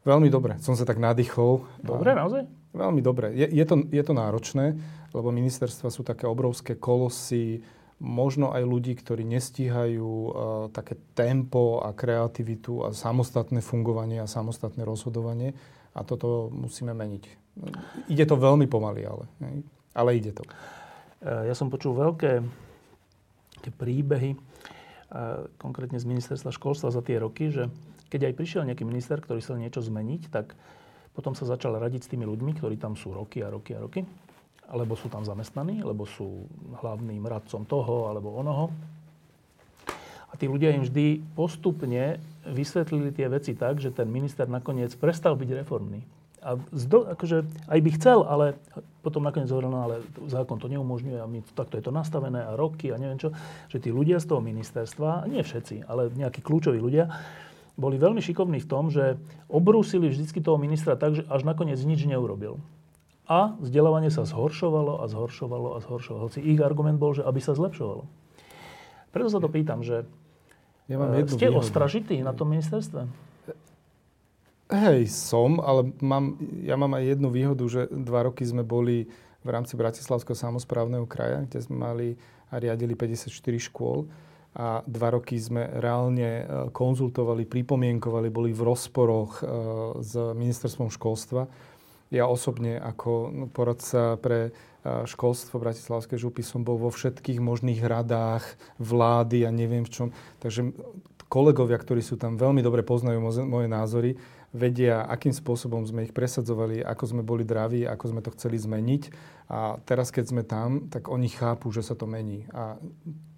Speaker 2: Veľmi dobre. Som sa tak nadýchol.
Speaker 1: Dobre, naozaj?
Speaker 2: Veľmi dobre. Je, je, to, je to náročné, lebo ministerstva sú také obrovské kolosy, možno aj ľudí, ktorí nestíhajú uh, také tempo a kreativitu a samostatné fungovanie a samostatné rozhodovanie. A toto musíme meniť. Ide to veľmi pomaly, ale, ale ide to.
Speaker 1: E, ja som počul veľké príbehy, e, konkrétne z ministerstva školstva za tie roky, že keď aj prišiel nejaký minister, ktorý chcel niečo zmeniť, tak potom sa začal radiť s tými ľuďmi, ktorí tam sú roky a roky a roky alebo sú tam zamestnaní, lebo sú hlavným radcom toho alebo onoho. A tí ľudia im vždy postupne vysvetlili tie veci tak, že ten minister nakoniec prestal byť reformný. A zdo, akože aj by chcel, ale potom nakoniec hovoril, no ale zákon to neumožňuje a my, takto je to nastavené a roky a neviem čo, že tí ľudia z toho ministerstva, nie všetci, ale nejakí kľúčoví ľudia, boli veľmi šikovní v tom, že obrúsili vždycky toho ministra tak, že až nakoniec nič neurobil a vzdelávanie sa zhoršovalo a zhoršovalo a zhoršovalo. Hoci ich argument bol, že aby sa zlepšovalo. Preto sa to pýtam, že ja mám e, ste výhodu. ostražití na tom ministerstve?
Speaker 2: Hej, som, ale mám, ja mám aj jednu výhodu, že dva roky sme boli v rámci Bratislavského samozprávneho kraja, kde sme mali a riadili 54 škôl a dva roky sme reálne e, konzultovali, pripomienkovali, boli v rozporoch e, s ministerstvom školstva ja osobne ako no, poradca pre školstvo Bratislavskej župy som bol vo všetkých možných radách vlády a neviem v čom. Takže kolegovia, ktorí sú tam, veľmi dobre poznajú moje názory, vedia, akým spôsobom sme ich presadzovali, ako sme boli draví, ako sme to chceli zmeniť. A teraz, keď sme tam, tak oni chápu, že sa to mení. A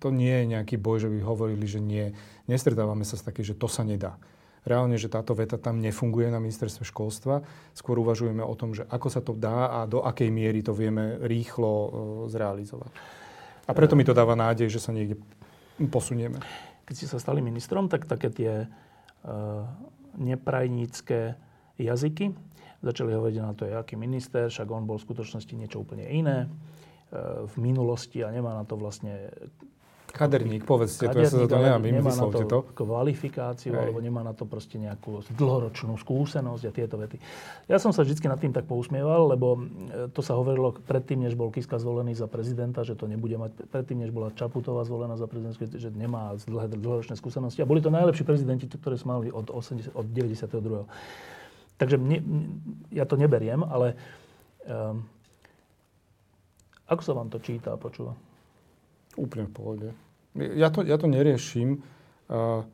Speaker 2: to nie je nejaký boj, že by hovorili, že nie. Nestretávame sa s takým, že to sa nedá reálne, že táto veta tam nefunguje na ministerstve školstva. Skôr uvažujeme o tom, že ako sa to dá a do akej miery to vieme rýchlo e, zrealizovať. A preto mi to dáva nádej, že sa niekde posunieme.
Speaker 1: Keď ste sa stali ministrom, tak také tie uh, neprajnícke jazyky začali hovoriť na to, aký minister, však on bol v skutočnosti niečo úplne iné uh, v minulosti a nemá na to vlastne
Speaker 2: Kaderník, povedzte to, ja sa za to nemá na to,
Speaker 1: kvalifikáciu, Hej. alebo nemá na to proste nejakú dlhoročnú skúsenosť a tieto vety. Ja som sa vždy nad tým tak pousmieval, lebo e, to sa hovorilo predtým, než bol Kiska zvolený za prezidenta, že to nebude mať, predtým, než bola Čaputová zvolená za prezidentskú, že nemá dlhé, dlhoročné skúsenosti. A boli to najlepší prezidenti, ktoré sme mali od, 80, od 92. Takže mne, ja to neberiem, ale um, ako sa vám to číta a počúva?
Speaker 2: Úplne v pohode. Ja to, ja to neriešim. Uh,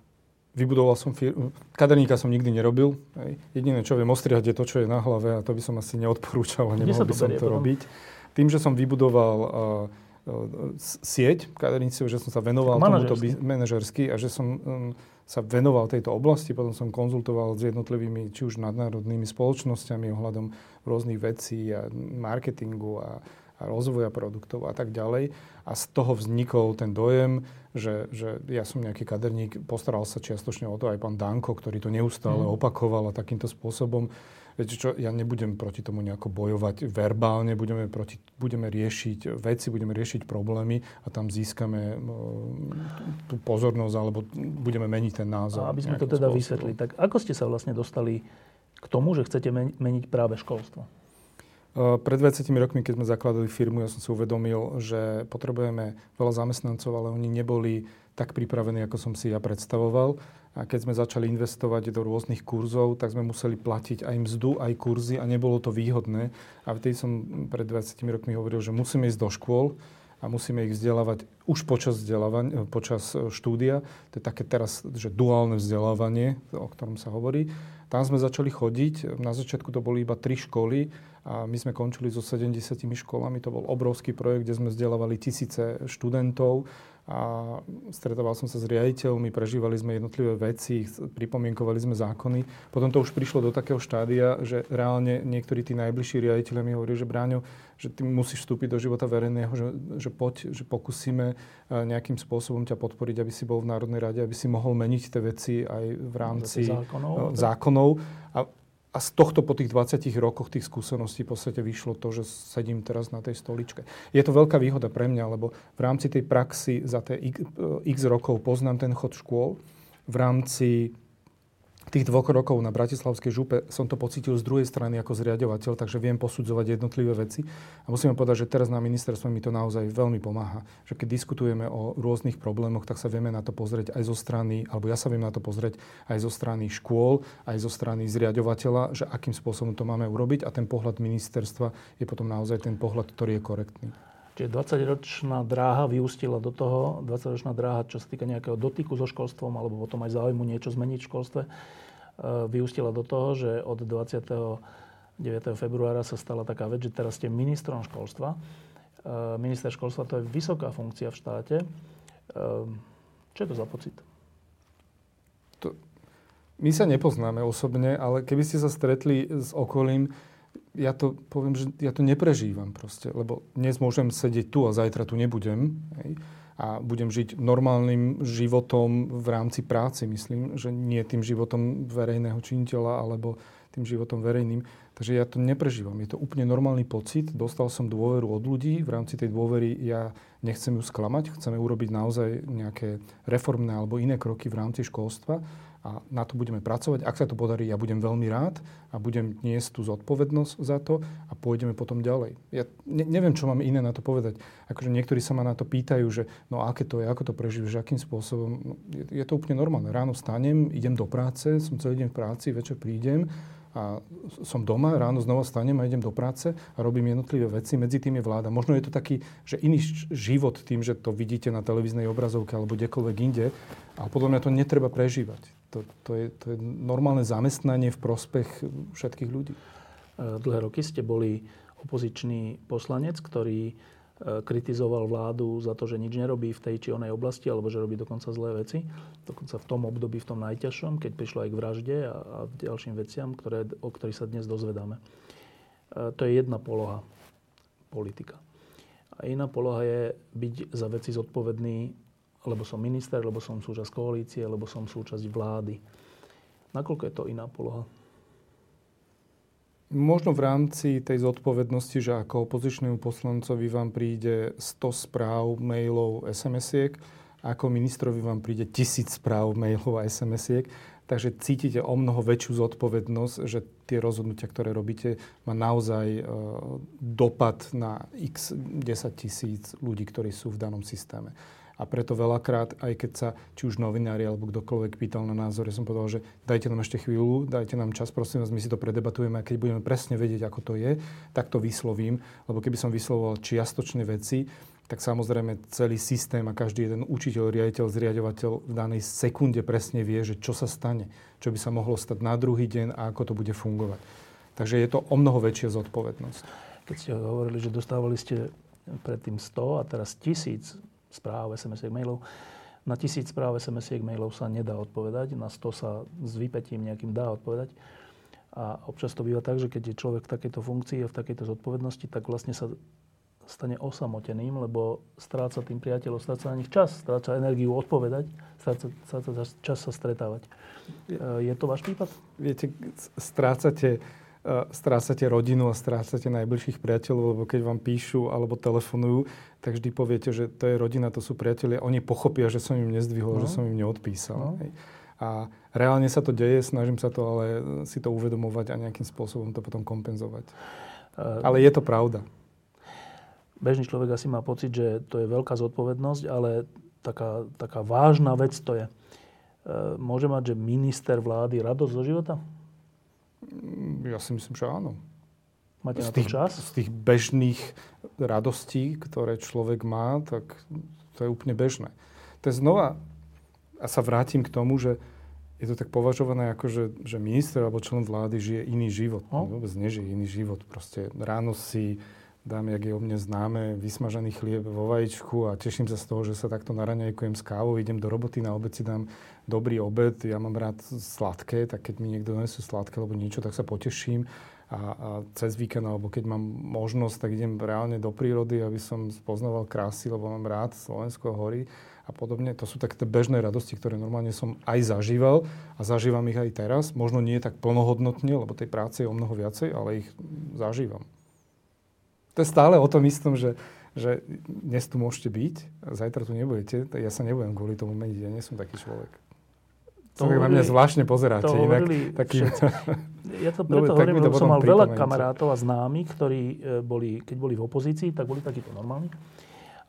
Speaker 2: vybudoval som firmu. Kaderníka som nikdy nerobil. Hej. Jediné, čo viem ostriať, je to, čo je na hlave a to by som asi neodporúčal a nemohol by som to potom? robiť. Tým, že som vybudoval uh, sieť kaderníctv, že som sa venoval tomuto manažersky a že som um, sa venoval tejto oblasti, potom som konzultoval s jednotlivými, či už nadnárodnými spoločnosťami ohľadom rôznych vecí a marketingu a rozvoja produktov a tak ďalej. A z toho vznikol ten dojem, že, že ja som nejaký kaderník, postaral sa čiastočne o to aj pán Danko, ktorý to neustále mm. opakoval a takýmto spôsobom. Viete čo, ja nebudem proti tomu nejako bojovať verbálne, budeme, proti, budeme riešiť veci, budeme riešiť problémy a tam získame tú pozornosť alebo budeme meniť ten názor.
Speaker 1: A aby sme to teda spôsobom. vysvetli, tak ako ste sa vlastne dostali k tomu, že chcete meniť práve školstvo?
Speaker 2: Pred 20 rokmi, keď sme zakladali firmu, ja som si uvedomil, že potrebujeme veľa zamestnancov, ale oni neboli tak pripravení, ako som si ja predstavoval. A keď sme začali investovať do rôznych kurzov, tak sme museli platiť aj mzdu, aj kurzy a nebolo to výhodné. A vtedy som pred 20 rokmi hovoril, že musíme ísť do škôl a musíme ich vzdelávať už počas, počas štúdia. To je také teraz, že duálne vzdelávanie, o ktorom sa hovorí. Tam sme začali chodiť. Na začiatku to boli iba tri školy a my sme končili so 70 školami. To bol obrovský projekt, kde sme vzdelávali tisíce študentov a stretával som sa s riaditeľmi, prežívali sme jednotlivé veci, pripomienkovali sme zákony. Potom to už prišlo do takého štádia, že reálne niektorí tí najbližší riaditeľe mi hovorili, že Bráňo, že ty musíš vstúpiť do života verejného, že, že poď, že pokúsime e, nejakým spôsobom ťa podporiť, aby si bol v Národnej rade, aby si mohol meniť tie veci aj v rámci zákonov. E, zákonov. A a z tohto po tých 20 rokoch tých skúseností v podstate vyšlo to, že sedím teraz na tej stoličke. Je to veľká výhoda pre mňa, lebo v rámci tej praxi za tie x rokov poznám ten chod škôl. V rámci tých dvoch rokov na Bratislavskej župe som to pocítil z druhej strany ako zriadovateľ, takže viem posudzovať jednotlivé veci. A musím povedať, že teraz na ministerstve mi to naozaj veľmi pomáha. Že keď diskutujeme o rôznych problémoch, tak sa vieme na to pozrieť aj zo strany, alebo ja sa viem na to pozrieť aj zo strany škôl, aj zo strany zriadovateľa, že akým spôsobom to máme urobiť a ten pohľad ministerstva je potom naozaj ten pohľad, ktorý je korektný.
Speaker 1: Čiže 20-ročná dráha vyústila do toho, 20-ročná dráha, čo sa týka nejakého dotyku so školstvom, alebo potom aj záujmu niečo zmeniť v školstve, e, vyústila do toho, že od 29. februára sa stala taká vec, že teraz ste ministrom školstva. E, minister školstva to je vysoká funkcia v štáte. E, čo je to za pocit?
Speaker 2: To, my sa nepoznáme osobne, ale keby ste sa stretli s okolím, ja to poviem, že ja to neprežívam proste, lebo dnes môžem sedieť tu a zajtra tu nebudem. Hej, a budem žiť normálnym životom v rámci práce, myslím, že nie tým životom verejného činiteľa alebo tým životom verejným. Takže ja to neprežívam. Je to úplne normálny pocit. Dostal som dôveru od ľudí. V rámci tej dôvery ja nechcem ju sklamať. Chceme urobiť naozaj nejaké reformné alebo iné kroky v rámci školstva a na to budeme pracovať. Ak sa to podarí, ja budem veľmi rád a budem niesť tú zodpovednosť za to a pôjdeme potom ďalej. Ja ne, neviem, čo mám iné na to povedať. Akože niektorí sa ma na to pýtajú, že no aké to je, ako to prežívaš, akým spôsobom. No, je, je to úplne normálne. Ráno vstanem, idem do práce, som celý deň v práci, večer prídem a som doma, ráno znova stanem a idem do práce a robím jednotlivé veci, medzi tým je vláda. Možno je to taký, že iný život tým, že to vidíte na televíznej obrazovke alebo kdekoľvek inde, ale podľa mňa to netreba prežívať. To, to, je, to je normálne zamestnanie v prospech všetkých ľudí. E,
Speaker 1: dlhé roky ste boli opozičný poslanec, ktorý E, kritizoval vládu za to, že nič nerobí v tej či onej oblasti, alebo že robí dokonca zlé veci. Dokonca v tom období, v tom najťažšom, keď prišlo aj k vražde a, a ďalším veciam, ktoré, o ktorých sa dnes dozvedáme. E, to je jedna poloha politika. A iná poloha je byť za veci zodpovedný, lebo som minister, lebo som súčasť koalície, lebo som súčasť vlády. Nakoľko je to iná poloha?
Speaker 2: Možno v rámci tej zodpovednosti, že ako opozičnému poslancovi vám príde 100 správ, mailov, SMS-iek, ako ministrovi vám príde tisíc správ, mailov a SMS-iek. Takže cítite o mnoho väčšiu zodpovednosť, že tie rozhodnutia, ktoré robíte, má naozaj e, dopad na x 10 tisíc ľudí, ktorí sú v danom systéme. A preto veľakrát, aj keď sa či už novinári alebo kdokoľvek pýtal na názor, ja som povedal, že dajte nám ešte chvíľu, dajte nám čas, prosím vás, my si to predebatujeme a keď budeme presne vedieť, ako to je, tak to vyslovím. Lebo keby som vyslovoval čiastočné veci, tak samozrejme celý systém a každý jeden učiteľ, riaditeľ, zriadovateľ v danej sekunde presne vie, že čo sa stane, čo by sa mohlo stať na druhý deň a ako to bude fungovať. Takže je to o mnoho väčšia zodpovednosť.
Speaker 1: Keď ste hovorili, že dostávali ste predtým 100 a teraz tisíc správ, sms mailov. Na tisíc správ, sms mailov sa nedá odpovedať, na 100 sa s vypetím nejakým dá odpovedať. A občas to býva tak, že keď je človek v takejto funkcii a v takejto zodpovednosti, tak vlastne sa stane osamoteným, lebo stráca tým priateľov, stráca na nich čas, stráca energiu odpovedať, stráca, stráca čas sa stretávať. Je to váš prípad?
Speaker 2: Viete, strácate strácate rodinu a strácate najbližších priateľov, lebo keď vám píšu alebo telefonujú, tak vždy poviete, že to je rodina, to sú priatelia. Oni pochopia, že som im nezdvihol, no. že som im neodpísal. No. A reálne sa to deje, snažím sa to ale si to uvedomovať a nejakým spôsobom to potom kompenzovať. Uh, ale je to pravda.
Speaker 1: Bežný človek asi má pocit, že to je veľká zodpovednosť, ale taká, taká vážna vec to je. Uh, môže mať, že minister vlády radosť zo života?
Speaker 2: Ja si myslím, že áno.
Speaker 1: Máte z tých, čas?
Speaker 2: Z tých bežných radostí, ktoré človek má, tak to je úplne bežné. To je znova, a sa vrátim k tomu, že je to tak považované ako, že, že minister alebo člen vlády žije iný život. No? Vôbec nežije iný život. Proste ráno si dám, jak je o mne známe, vysmažaný chlieb vo vajíčku a teším sa z toho, že sa takto naraňajkujem s kávou, idem do roboty, na obed si dám dobrý obed, ja mám rád sladké, tak keď mi niekto donesie sladké alebo niečo, tak sa poteším a, a cez víkend, alebo keď mám možnosť, tak idem reálne do prírody, aby som spoznával krásy, lebo mám rád Slovensko hory a podobne. To sú také bežné radosti, ktoré normálne som aj zažíval a zažívam ich aj teraz. Možno nie tak plnohodnotne, lebo tej práce je o mnoho viacej, ale ich zažívam to je stále o tom istom, že, že dnes tu môžete byť, zajtra tu nebudete. Ja sa nebudem kvôli tomu meniť, ja nie som taký človek. To na mňa zvláštne pozeráte.
Speaker 1: To inak, taký... Ja to preto Dobre, hovorím, lebo som mal veľa kamarátov a známych, ktorí e, boli, keď boli v opozícii, tak boli takíto normálni.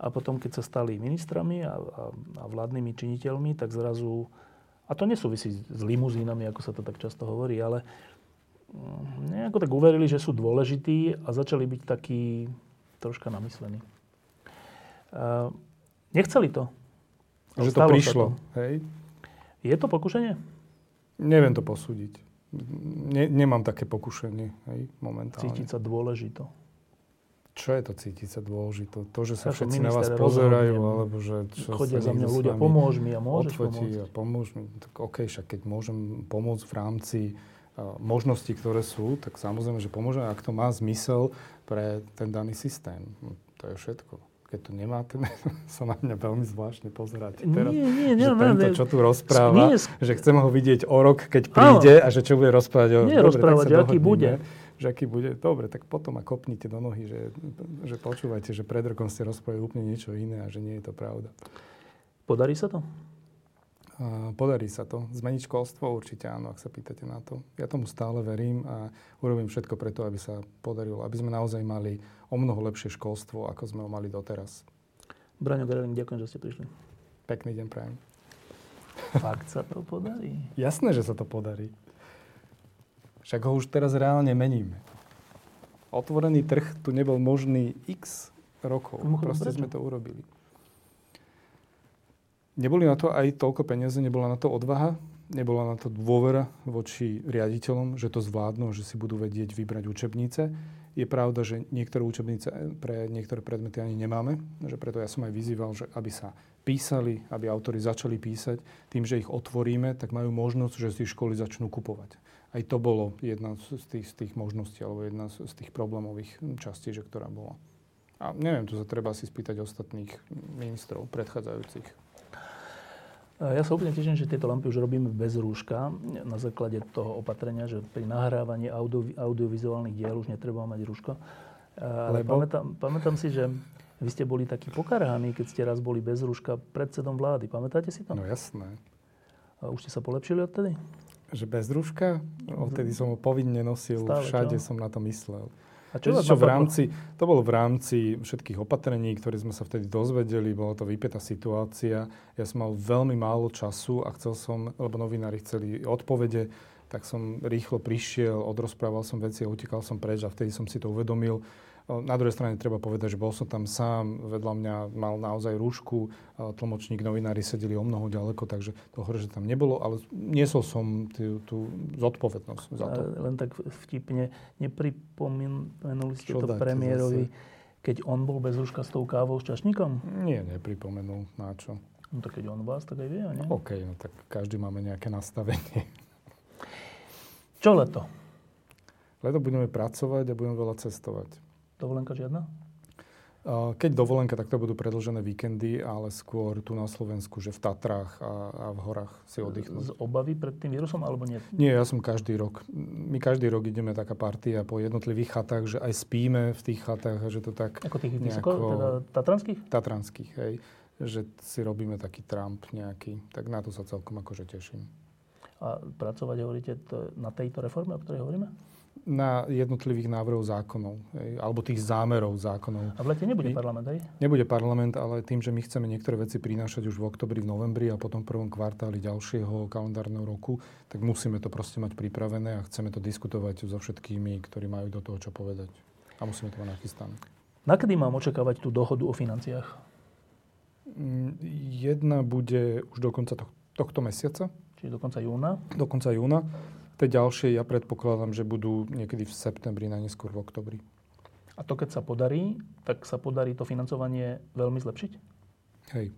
Speaker 1: A potom, keď sa stali ministrami a, a, a vládnymi činiteľmi, tak zrazu... A to nesúvisí s limuzínami, ako sa to tak často hovorí, ale nejako tak uverili, že sú dôležití a začali byť takí troška namyslení. Uh, nechceli to.
Speaker 2: Že to prišlo, to. hej?
Speaker 1: Je to pokušenie?
Speaker 2: Neviem to posúdiť. Ne, nemám také pokušenie, hej, momentálne.
Speaker 1: Cítiť sa dôležito.
Speaker 2: Čo je to cítiť sa dôležito? To, že sa všetci na vás pozerajú, alebo že...
Speaker 1: Čo chodia za mňa ľudia, pomôž mi a môžeš pomôcť.
Speaker 2: A pomôž mi. Tak OK, však keď môžem pomôcť v rámci možnosti, ktoré sú, tak samozrejme, že pomôžeme, ak to má zmysel pre ten daný systém. No, to je všetko. Keď to nemá, ten sa na mňa veľmi zvláštne pozerať. Teraz, nie, nie, nie, že tento, čo tu rozpráva, nie, že chcem ho vidieť o rok, keď príde áno. a že čo bude rozprávať o...
Speaker 1: Nie, dobre, rozprávať, že aký bude.
Speaker 2: Že aký bude. Dobre, tak potom ma kopnite do nohy, že, že počúvajte, že pred rokom ste rozprávali úplne niečo iné a že nie je to pravda.
Speaker 1: Podarí sa to?
Speaker 2: Podarí sa to. Zmeniť školstvo určite áno, ak sa pýtate na to. Ja tomu stále verím a urobím všetko preto, aby sa podarilo. Aby sme naozaj mali o mnoho lepšie školstvo, ako sme ho mali doteraz.
Speaker 1: Braňo Gareling, ďakujem, že ste prišli.
Speaker 2: Pekný deň prajem.
Speaker 1: Fakt sa to podarí?
Speaker 2: Jasné, že sa to podarí. Však ho už teraz reálne meníme. Otvorený trh tu nebol možný x rokov. Proste sme to urobili. Neboli na to aj toľko peniaze, nebola na to odvaha, nebola na to dôvera voči riaditeľom, že to zvládnu, že si budú vedieť vybrať učebnice. Je pravda, že niektoré učebnice pre niektoré predmety ani nemáme, že preto ja som aj vyzýval, že aby sa písali, aby autori začali písať. Tým, že ich otvoríme, tak majú možnosť, že si školy začnú kupovať. Aj to bolo jedna z tých, z tých možností, alebo jedna z tých problémových častí, že ktorá bola. A neviem, tu sa treba si spýtať ostatných ministrov predchádzajúcich.
Speaker 1: Ja sa úplne teším, že tieto lampy už robíme bez rúška na základe toho opatrenia, že pri nahrávaní audio, audiovizuálnych diel už netreba mať rúško. Ale Lebo? pamätám, pamätám si, že vy ste boli takí pokarhaní, keď ste raz boli bez rúška predsedom vlády. Pamätáte si to?
Speaker 2: No jasné.
Speaker 1: A už ste sa polepšili odtedy?
Speaker 2: Že bez rúška? Odtedy som ho povinne nosil, Stále, všade čo? som na to myslel.
Speaker 1: A čo,
Speaker 2: čo v rámci, to bolo v rámci všetkých opatrení, ktoré sme sa vtedy dozvedeli, bola to vypätá situácia. Ja som mal veľmi málo času a chcel som, lebo novinári chceli odpovede, tak som rýchlo prišiel, odrozprával som veci a utekal som preč a vtedy som si to uvedomil na druhej strane treba povedať, že bol som tam sám, vedľa mňa mal naozaj rúšku, tlmočník, novinári sedeli o mnoho ďaleko, takže to hore, že tam nebolo, ale niesol som tú, tú zodpovednosť za to.
Speaker 1: Len tak vtipne, nepripomenuli ste Čo to premiérovi, zase? keď on bol bez rúška s tou kávou s čašníkom?
Speaker 2: Nie, nepripomenul. Na čo?
Speaker 1: No tak keď on vás, tak aj vie, nie?
Speaker 2: OK, no tak každý máme nejaké nastavenie.
Speaker 1: Čo leto?
Speaker 2: Leto budeme pracovať a budeme veľa cestovať.
Speaker 1: Dovolenka žiadna?
Speaker 2: Keď dovolenka, tak to budú predlžené víkendy, ale skôr tu na Slovensku, že v Tatrách a, a v horách si oddychnúť.
Speaker 1: Z obavy pred tým vírusom alebo nie?
Speaker 2: Nie, ja som každý rok. My každý rok ideme taká partia po jednotlivých chatách, že aj spíme v tých chatách že to tak...
Speaker 1: Ako tých nejako, vysoko, teda tatranských?
Speaker 2: Tatranských, hej. Že si robíme taký Trump nejaký. Tak na to sa celkom akože teším.
Speaker 1: A pracovať, hovoríte, na tejto reforme, o ktorej hovoríme?
Speaker 2: Na jednotlivých návrhov zákonov, hej, alebo tých zámerov zákonov.
Speaker 1: A v lete nebude parlament, hej?
Speaker 2: Nebude parlament, ale tým, že my chceme niektoré veci prinášať už v oktobri, v novembri a potom v prvom kvartáli ďalšieho kalendárneho roku, tak musíme to proste mať pripravené a chceme to diskutovať so všetkými, ktorí majú do toho čo povedať. A musíme to mať nachystané.
Speaker 1: Nakedy mám očakávať tú dohodu o financiách?
Speaker 2: Mm, jedna bude už do konca tohto mesiaca.
Speaker 1: Čiže do konca júna?
Speaker 2: Do konca júna. Tie ďalšie ja predpokladám, že budú niekedy v septembri, najneskôr v oktobri.
Speaker 1: A to keď sa podarí, tak sa podarí to financovanie veľmi zlepšiť?
Speaker 2: Hej.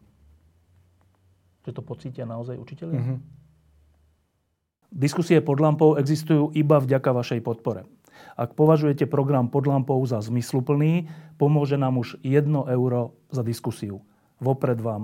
Speaker 1: Že to pocítia naozaj učiteľi? Mm-hmm. Diskusie pod lampou existujú iba vďaka vašej podpore. Ak považujete program pod lampou za zmysluplný, pomôže nám už 1 euro za diskusiu. Vopred vám